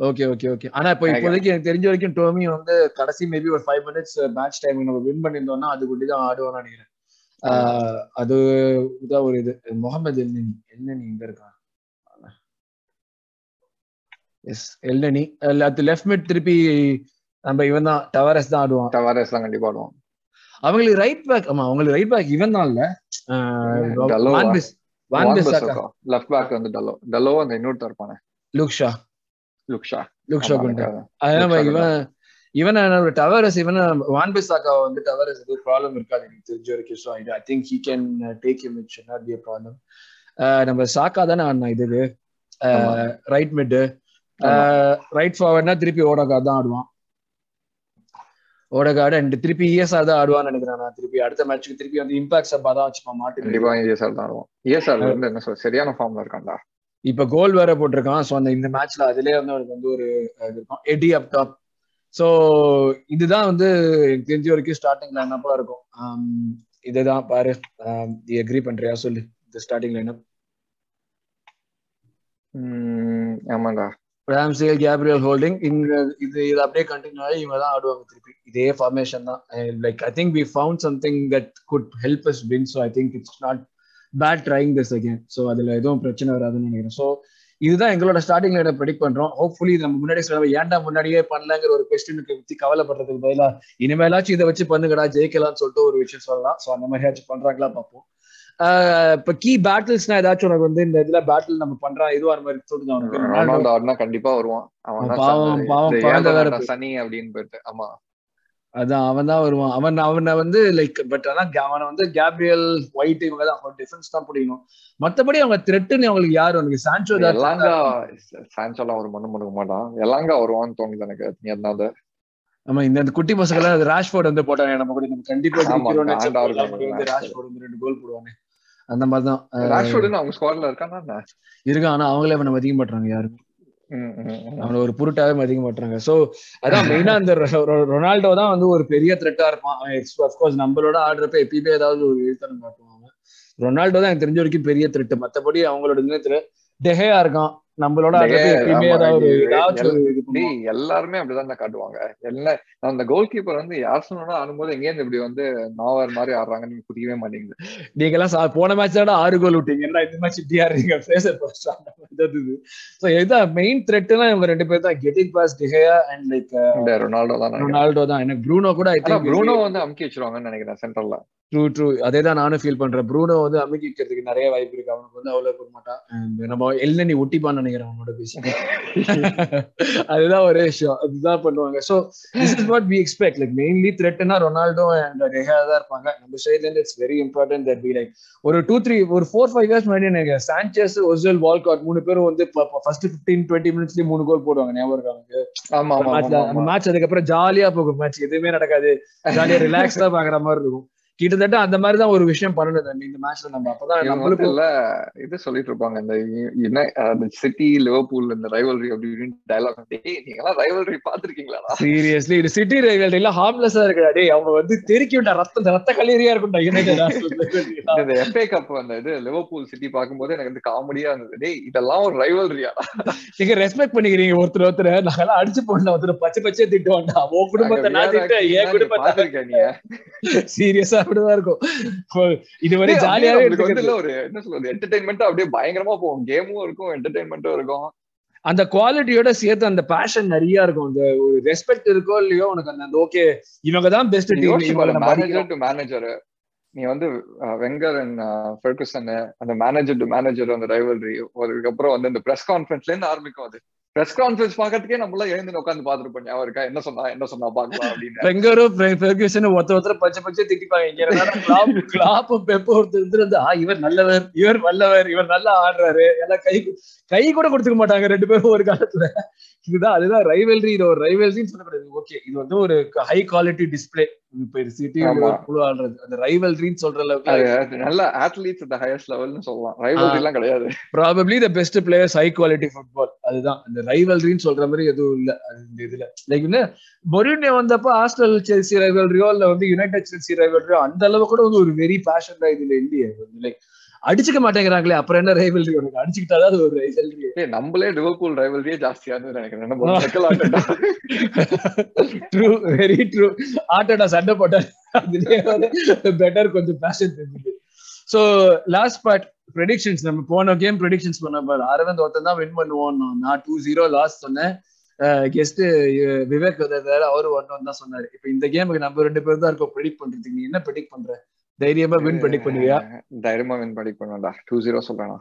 Speaker 1: ஓகே ஓகே ஓகே ஆனா இப்போ இப்போதைக்கு எனக்கு தெரிஞ்ச வரைக்கும் டோமி வந்து கடைசி மேபி ஒரு ஃபைவ் மினிட்ஸ் மேட்ச் டைம் நம்ம வின் பண்ணியிருந்தோம்னா அது கொண்டு தான் ஆடுவோம்னு நினைக்கிறேன். அது இதான் ஒரு இது. முகமது எல்னி எல்னி இங்க இருக்கான்? எஸ் எல்னி அது லெஃப்ட் மிட் திருப்பி நம்ம இவன் தான் டவரஸ் தான் ஆடுவான்.
Speaker 2: டவாரஸ் தான் கண்டிப்பா ஆடுவான்.
Speaker 1: அவங்களுக்கு ரைட் பேக் ஆமா அவங்களுக்கு ரைட் பேக் இவன் தான் இல்ல.
Speaker 2: லெஃப்ட் பேக் வந்து டல்லோ. டல்லோ அந்த இன்னொருத்தர் இருப்பானே?
Speaker 1: லுக்ஷா
Speaker 2: லுக்ஷா
Speaker 1: லுக்ஷா குண்டு
Speaker 2: எனக்கு
Speaker 1: அதான்
Speaker 2: Luke Shaw
Speaker 1: இவன் இவன் டவரஸ் இவன் வான்பிசாக்கா வந்து டவரஸ் எதுவும் ப்ராப்ளம் இருக்காது எனக்கு தெரிஞ்ச வரைக்கும். So I think he can take him it not be problem நம்ம சாக்கா தானே ஆடினா இதுக்கு. ரைட் மிட்
Speaker 2: ஆமா.
Speaker 1: ரைட் ஃபார்வர்ட்னா திருப்பி ஓடகா தான் ஆடுவான். ஓடகாடு அண்ட் திருப்பி இஎஸ்ஆர் தான் ஆடுவான்னு நினைக்கிறேன் நான். திருப்பி அடுத்த மேட்ச்சுக்கு திருப்பி வந்து இம்பாக்ட் சப்பா தான் வச்சுப்பான் மாட்டு
Speaker 2: கண்டிப்பா இஎஸ்ஆர் தான் ஆடுவான். இஎஸ்ஆர் வந்து என்ன சொல்ற சரியான ஃபார்ம்ல இருக்கான்டா.
Speaker 1: இப்ப கோல் வேற போட்டிருக்கான். ஸோ அந்த இந்த மேட்ச்ல அதுலயே வந்து அவனுக்கு வந்து ஒரு இது இருக்கும். எடி அப் டாப் ஸோ இதுதான் வந்து எனக்கு தெரிஞ்ச வரைக்கும் ஸ்டார்டிங் லைனப்பா இருக்கும். ஆம், இதுதான் பாரு. நீ அக்ரி பண்றியா? சொல்லு. இந்த ஸ்டார்டிங் லைனப்
Speaker 2: உம் ஆமாண்டா
Speaker 1: ராம்சேல் கேப்ரியல் ஹோல்டிங் இங்க இது இது அப்படியே கண்டினியூ ஆகி இவங்க தான் ஆடுவாங்க திருப்பி. இதே ஃபார்மேஷன் தான். Like I think we found something that could help us win so I think it's not bad trying this again so அதுல எதுவும் பிரச்சனை வராதுன்னு நினைக்கிறேன். ஸோ இதுதான் எங்களோட ஸ்டார்டிங் லைனை ப்ரெடிக்ட் பண்றோம். ஹோப்ஃபுல்லி நம்ம முன்னாடி சொல்ல ஏன்டா முன்னாடியே பண்ணலங்கிற ஒரு கொஸ்டினுக்கு பத்தி கவலைப்படுறதுக்கு பதிலா இனிமேலாச்சும் இதை வச்சு பண்ணுங்கடா ஜெயிக்கலாம்னு சொல்லிட்டு ஒரு விஷயம் சொல்லலாம். ஸோ அந்த மாதிரியாச்சும் பண்றாங்களா பார்ப்போம். இப்ப கீ பேட்டில்ஸ்னா ஏதாச்சும் உனக்கு வந்து இந்த இதுல பேட்டில் நம்ம பண்றோம் இதுவா மாதிரி தோணுது அவனுக்கு
Speaker 2: கண்டிப்பா வருவான்.
Speaker 1: பாவம், பாவம்,
Speaker 2: சனி அப்படின்னு போயிட்டு. ஆமா.
Speaker 1: அதான் அவன் தான் வருவான். அவன் அவனை வந்து லைக் பட் ஆனா அவனை வந்து கேப்ரியல் ஒயிட் இவங்க தான். அவங்க டிஃபரன்ஸ் தான் பிடிக்கணும் மத்தபடி அவங்க த்ரெட்டுன்னு அவங்களுக்கு யாரு? அவனுக்கு சான்சோ தான்
Speaker 2: எல்லாங்கா சான்சோலாம் ஒரு மண்ணு பண்ணுக்க மாட்டான். எல்லாங்கா வருவான்னு தோணுது எனக்கு. நீ அதனால
Speaker 1: ஆமா இந்த குட்டி பசங்க எல்லாம் ராஷ்போர்ட் வந்து போட்டாங்க நம்ம கூட நம்ம கண்டிப்பா ராஷ்போர்ட் வந்து ரெண்டு கோல் போடுவானே. அந்த மாதிரிதான்
Speaker 2: ராஷ்வர்டுன்னு அவங்க ஸ்குவாட்ல இருக்கானா
Speaker 1: இருக்கு ஆனா அவங்களே அவனை மதிக்க மாட்டாங்க யாரும். அவனை ஒரு புருட்டாவே மதிக்க மாட்டாங்க சோ அதான் மெயினா அந்த ரொனால்டோ தான் வந்து ஒரு பெரிய த்ரெட்டா இருப்பான். அஃப்கோர்ஸ் நம்மளோட ஆடுறப்ப எப்பயுமே ஏதாவது ஒரு எழுத்தனம் காட்டுவாங்க ரொனால்டோ தான் எனக்கு தெரிஞ்ச வரைக்கும் பெரிய த்ரெட் மத்தபடி அவங்களோட இதுல டெஹேயா இருக்கான் நம்மளோட.
Speaker 2: எல்லாருமே அப்படிதான் காட்டுவாங்க. எல்லாம் அந்த கோல் கீப்பர் வந்து யார் சொன்னா ஆடும்போது எங்க இருந்து இப்படி வந்து நாவர் மாதிரி ஆடுறாங்கன்னு எனக்கு புரியவே மாட்டேங்குது
Speaker 1: நீங்க எல்லாம் போன மேட்ச் ஆறு கோல் விட்டீங்க. இந்த மேட்ச் இப்படி ஆடுறீங்க? சோ இதுதான் மெயின் த்ரெட்னா இவங்க ரெண்டு பேர் தான். Getting past De Gea and like
Speaker 2: Ronaldo தான்.
Speaker 1: ரொனால்டோ தான். எனக்கு ப்ரூனோ கூட
Speaker 2: ப்ரூனோ வந்து அமுக்கி வச்சிருவாங்கன்னு நினைக்கிறேன் சென்டர்ல
Speaker 1: ட்ரூ ட்ரூ அதே தான் நானும் ஃபீல் பண்றேன். ப்ரூனோ வந்து அமுக்கி வைக்கிறதுக்கு நிறைய வாய்ப்பு இருக்கு. அவனுக்கு வந்து அவ்வளவு போட மாட்டான். நம்ம எல்ல நீ ஒட்டிப்பான்னு நினைக்கிறேன் அவனோட பேசி அதுதான் ஒரே விஷயம். அதுதான் பண்ணுவாங்க. So this is what we expect like mainly த்ரெட்னா Ronaldo and De Gea தான் இருப்பாங்க. நம்ம சைட்ல இருந்து it's very important that be like ஒரு டூ த்ரீ ஒரு ஃபோர் ஃபைவ் இயர்ஸ் முன்னாடி எனக்கு சான்சஸ் ஒசல் வால்காட் மூணு பேரும் வந்து ஃபர்ஸ்ட் பிப்டீன் டுவெண்ட்டி மினிட்ஸ்லயே மூணு கோல் போடுவாங்க. ஞாபகம்
Speaker 2: ஆமா
Speaker 1: மேட்ச் அதுக்கப்புறம் ஜாலியா போகும். மேட்ச் எதுவுமே நடக்காது. ஜாலியா ரிலாக்ஸ்டா பாக்குற மாதிரி இருக்கும். கிட்டத்தட்ட அந்த மாதிரி தான் ஒரு விஷயம் பண்ணணும் தம்பி இந்த மேட்ச்ல நம்ம அப்பதான் நம்மளுக்கு
Speaker 2: இல்ல இது சொல்லிட்டு இருப்பாங்க இந்த யுனை- அந்த சிட்டி லிவர்பூல் இந்த ரைவல்ரி அப்படின்னு டயலாக் நீங்க எல்லாம் ரைவல்ரி பாத்திருக்கீங்களா
Speaker 1: சீரியஸ்லி இது சிட்டி ரைவல்ரி எல்லாம் ஹார்ம்லெஸ்ஸா இருக்குடா டேய் அவங்க வந்து தெருக்கி விட்டா ரத்த ரத்த கல்லீரியா இருக்கும்டா யுனைடெட்
Speaker 2: இந்த எஃப்ஏ கப் அந்த இது லிவர்பூல் சிட்டி பார்க்கும்போது எனக்கு வந்து காமெடியா இருந்தது டேய் இதெல்லாம் ஒரு ரைவல்ரியா
Speaker 1: நீங்க ரெஸ்பெக்ட் பண்ணிக்கிறீங்க ஒருத்தர் ஒருத்தர் நாங்கெல்லாம் அடிச்சு போடணும் ஒருத்தர் பச்சை பச்சை திட்டுவோம்டா உன் குடும்பத்தை நான் திட்டேன் என் குடும்பத்தை சீரியஸா அப்படிதான் இருக்கும். இதுவரை ஜாலியாவே
Speaker 2: வந்து
Speaker 1: எடுத்துக்கிறது
Speaker 2: ஒரு என்ன சொல்றது என்டர்டைன்மெண்ட் அப்படியே பயங்கரமா போகும். கேமும் இருக்கும் என்டர்டைன்மெண்ட்டும் இருக்கும்.
Speaker 1: அந்த குவாலிட்டியோட சேர்த்து அந்த பேஷன் நிறைய இருக்கும். அந்த ஒரு ரெஸ்பெக்ட் இருக்கோ இல்லையோ உனக்கு அந்த ஓகே இவங்க தான் பெஸ்ட்
Speaker 2: மேனேஜர் டு மேனேஜர் நீ வந்து வெங்கர் அண்ட் ஃபெர்குசன் அந்த மேனேஜர் டு மேனேஜர் அந்த ரைவல்ரி அதுக்கப்புறம் வந்து இந்த பிரஸ் கான்ஃபரன்ஸ்ல இருந்து ஆரம்பிக்கும் அது. பிரஸ் கான்ஃபரன்ஸ் பாக்கிறதுக்கே நம்மள எழுந்து உட்காந்து பாத்துருப்போம் ஞாபகம் இருக்கா? என்ன சொன்னா என்ன சொன்னா பாக்கலாம் அப்படின்னு.
Speaker 1: பெங்கரும் பெர்கியூசனும் ஒருத்தர் ஒருத்தர் பச்சை பச்சை திட்டிப்பாங்க. இங்க கிளாப் கிளாப் பெப்ப ஒருத்தர் இருந்து ஆ இவர் நல்லவர் இவர் வல்லவர் இவர் நல்லா ஆடுறாரு. எல்லாம் கை கை கூட கொடுத்துக்க மாட்டாங்க ரெண்டு பேரும் ஒரு காலத்துல. இதுதான் அதுதான் ரைவல்ரி இது ஒரு ரைவல்ரின்னு சொல்லக்கூடாது ஓகே இது வந்து ஒரு ஹை குவாலிட்டி டிஸ்பிளே இப்ப சிட்டி
Speaker 2: ஆமா.
Speaker 1: ஆடுறது. அந்த ரைவல்ரின்னு சொல்ற அளவுக்கு
Speaker 2: நல்ல at the highest லெவல்னு சொல்லலாம். ரைவல்ரி எல்லாம் கிடையாது.
Speaker 1: Probably the best players high quality football அதுதான். அந்த ரைவல்ரின்னு சொல்ற மாதிரி எதுவும் இல்ல. இந்த இதுல. லைக் என்ன மொரினியோ வந்தப்ப ஆஸ்டல் செல்சி ரைவல்ரியோ இல்ல வந்து யுனைடெட் செல்சி ரைவல்ரியோ அந்த அளவு கூட வந்து ஒரு வெரி பேஷன் இதுல இல்லையே லைக் அடிச்சுக்க மாட்டேங்கிறாங்களே அப்புறம் என்ன ரைவல்ரி உனக்கு? அடிச்சுக்கிட்டாதான் அது ஒரு ரைவல்ரி
Speaker 2: நம்மளே லிவர்பூல் ரைவல்ரியே ஜாஸ்தியா இருந்தது நினைக்கிறேன்.
Speaker 1: ட்ரூ வெரி ட்ரூ ஆட்டோட சண்டை அதுலயே பெட்டர் கொஞ்சம் பேஷன் தெரிஞ்சுது. ஸோ லாஸ்ட் பார்ட் ப்ரெடிக்ஷன்ஸ் நம்ம போன கேம் ப்ரெடிக்ஷன்ஸ் பண்ண பாரு. அரவிந்த் ஒருத்தன் தான் வின் பண்ணுவோம் நான் டூ ஜீரோ லாஸ்ட் சொன்னேன். கெஸ்ட் விவேக் வேற அவரு ஒன் தான் சொன்னாரு. இப்ப இந்த கேமுக்கு நம்ம ரெண்டு பேரும் தான் இருக்கோம். ப்ரெடிக்ட் பண்றதுக்கு நீ என்ன ப்ரெடிக்ட் பண்ற? தைரியமா வின் ப்ரெடிக்ட் பண்ணுவியா?
Speaker 2: தைரியமா வின் பண்ணி பண்ணுவேன்டா. டூ ஜீரோ சொல்றேன்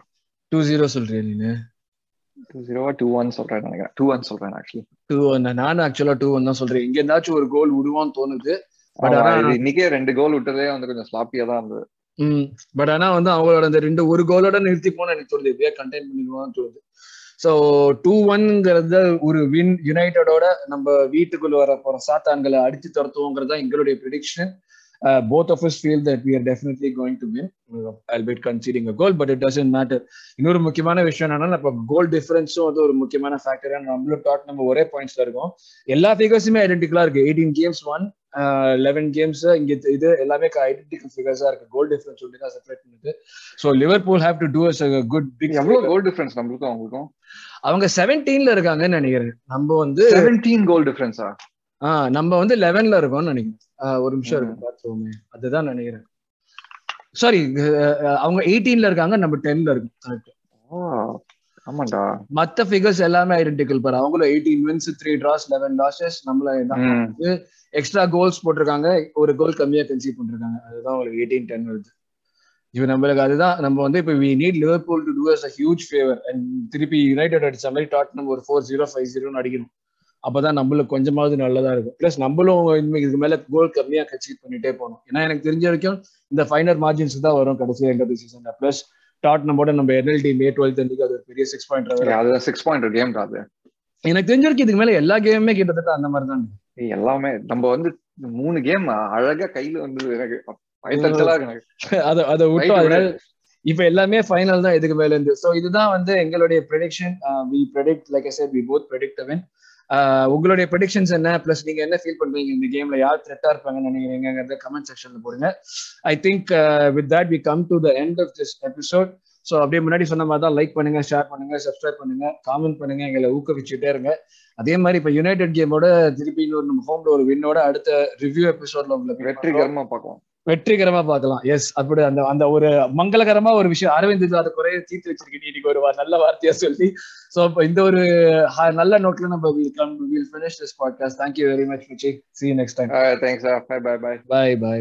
Speaker 1: டூ ஜீரோ சொல்றியா நீனு?
Speaker 2: டூ ஜீரோவா டூ ஒன் சொல்றேன் நினைக்கிறேன். டூ ஒன் சொல்றேன் ஆக்சுவலி
Speaker 1: டூ ஒன் நானும் ஆக்சுவலா டூ ஒன் தான் சொல்றேன். இங்க இருந்தாச்சும் ஒரு கோல் விடுவான்னு தோணுது. But ஆனா-
Speaker 2: இன்னைக்கே ரெண்டு கோல் விட்டதே வந்து கொஞ்சம் ஸ்லாப்பியா தான் இருந்தது.
Speaker 1: ம். பட் ஆனா வந்து அவங்களோட அந்த ரெண்டு ஒரு கோலோட நிறுத்தி போன எனக்கு தோணுது. எப்படியா கண்டெயின் பண்ணிடுவான்னு தோணுது. ஸோ டூ ஒன்ங்கிறத ஒரு வின் யுனைடெடோட நம்ம வீட்டுக்குள்ள வர போற சாத்தான்களை அடிச்சு துரத்துவோங்கிறது தான் எங்களுடைய prediction both of us feel that we are definitely going to win albeit conceding a goal but it doesn't matter. இன்னொரு முக்கியமான விஷயம் என்னன்னா இப்போ கோல் டிஃபரன்ஸும் வந்து ஒரு முக்கியமான ஃபேக்டர் நம்மளும் டாட் நம்ம ஒரே பாயிண்ட்ஸ்ல இருக்கோம். எல்லா ஃபிகர்ஸுமே ஐடென்டிக்கலா இருக்கு. Eighteen games one eleven games இங்க இது எல்லாமே ஐடென்டிக்கல் ஃபிகர்ஸா இருக்கு. கோல் டிஃபரன்ஸ் சொல்லி தான் செப்பரேட் பண்ணுது so Liverpool have to do us good big
Speaker 2: எவ்வளவு கோல் டிஃபரன்ஸ் நம்மளுக்கும் அவங்களுக்கும்?
Speaker 1: அவங்க செவன்டீன்ல இருக்காங்கன்னு நினைக்கிறேன். நம்ம வந்து
Speaker 2: செவன்டீன் கோல் டிஃபரன்ஸா
Speaker 1: ஆஹ் நம்ம வந்து லெவன்ல இருக்கோம்னு நினைக்கிறேன். ஒரு நிமிஷம் இருக்கு பார்த்துருவோமே அதுதான் நினைக்கிறேன். சாரி அவங்க எயிட்டீன்ல இருக்காங்க நம்ம டென்ல இருக்கோம் கரெக்ட்
Speaker 2: ஆமாண்டா.
Speaker 1: மத்த ஃபிகர்ஸ் எல்லாமே ஐடென்டிக்கல் பாரு. அவங்களும் eighteen wins three draws eleven losses நம்மள. எக்ஸ்ட்ரா கோல்ஸ் போட்டிருக்காங்க. ஒரு கோல் கம்மியா கன்சீவ் பண்ணிருக்காங்க. அதுதான் உங்களுக்கு எயிட்டீன் டென் வருது. இப்போ நம்மளுக்கு அதுதான். நம்ம வந்து இப்போ we need Liverpool to do us a huge favour and திருப்பி யுனைடெட் அடிச்ச மாதிரி டாட் நம்ம ஒரு ஃபோர் ஜீரோ ஃபைவ் ஜீரோன்னு அடிக்கணும். அப்பதான் நம்மளுக்கு கொஞ்சமாவது நல்லதா இருக்கும். பிளஸ் நம்மளும் இனிமே இதுக்கு மேல கோல் கம்மியா கன்சீவ் பண்ணிட்டே போகணும். ஏன்னா எனக்கு தெரிஞ்ச வரைக்கும் இந்த ஃபைனல் மார்ஜின்ஸ் தான் வரும் கடைசி end of season plus that நம்மோட நம்ம என்எல்டி மே டுவெல்த் அன்னைக்கு அது ஒரு பெரிய சிக்ஸ் பாயிண்ட்
Speaker 2: அது சிக்ஸ் பாயிண்ட் கேம் அது?
Speaker 1: எனக்கு தெரிஞ்ச வரைக்கும் இதுக்கு மேல எல்லா கேமுமே கிட்டத்தட்ட அந்த மாதிரி தான்.
Speaker 2: எல்லாமே நம்ம வந்து மூணு கேம் அழகா கையில வந்து எனக்கு
Speaker 1: அதை அதை விட்டோம். அதனால இப்ப எல்லாமே ஃபைனல் தான் இதுக்கு மேல இருந்து. சோ இதுதான் வந்து எங்களுடைய prediction we predict like I said we both predict a win. Ah உங்களுடைய ப்ரெடிக்ஷன்ஸ் என்ன? பிளஸ் நீங்க என்ன ஃபீல் பண்றீங்க இந்த கேம்ல யார் த்ரெட்டா இருப்பாங்கன்னு நினைக்கிறீங்கிறத கமெண்ட் செக்ஷன்ல போடுங்க. I think with that we come to the end of this episode so அப்படியே முன்னாடி சொன்ன மாதிரி தான் லைக் பண்ணுங்க ஷேர் பண்ணுங்க சப்ஸ்கிரைப் பண்ணுங்க காமெண்ட் பண்ணுங்க எங்களை ஊக்குவிச்சுட்டே இருங்க. அதே மாதிரி இப்ப யுனைடெட் கேமோட திருப்பி இன்னொரு நம்ம ஹோம்ல ஒரு வின்னோட அடுத்த ரிவ்யூ எபிசோட்ல உங்களுக்கு
Speaker 2: வெற்றிகரமா பார்க்கலாம்.
Speaker 1: வெற்றிகரமா பார்க்கலாம். எஸ் அப்படி அந்த அந்த ஒரு மங்களகரமா ஒரு விஷயம். அரவிந்த் அதை குறைய தீர்த்து வச்சிருக்கேன் இன்னைக்கு ஒரு நல்ல வார்த்தையா சொல்லி சோ இப்போ இந்த ஒரு நல்ல நோட்ல நம்ம will come will finish this podcast thank you very much Michi see you next time
Speaker 2: thanks bye bye bye
Speaker 1: bye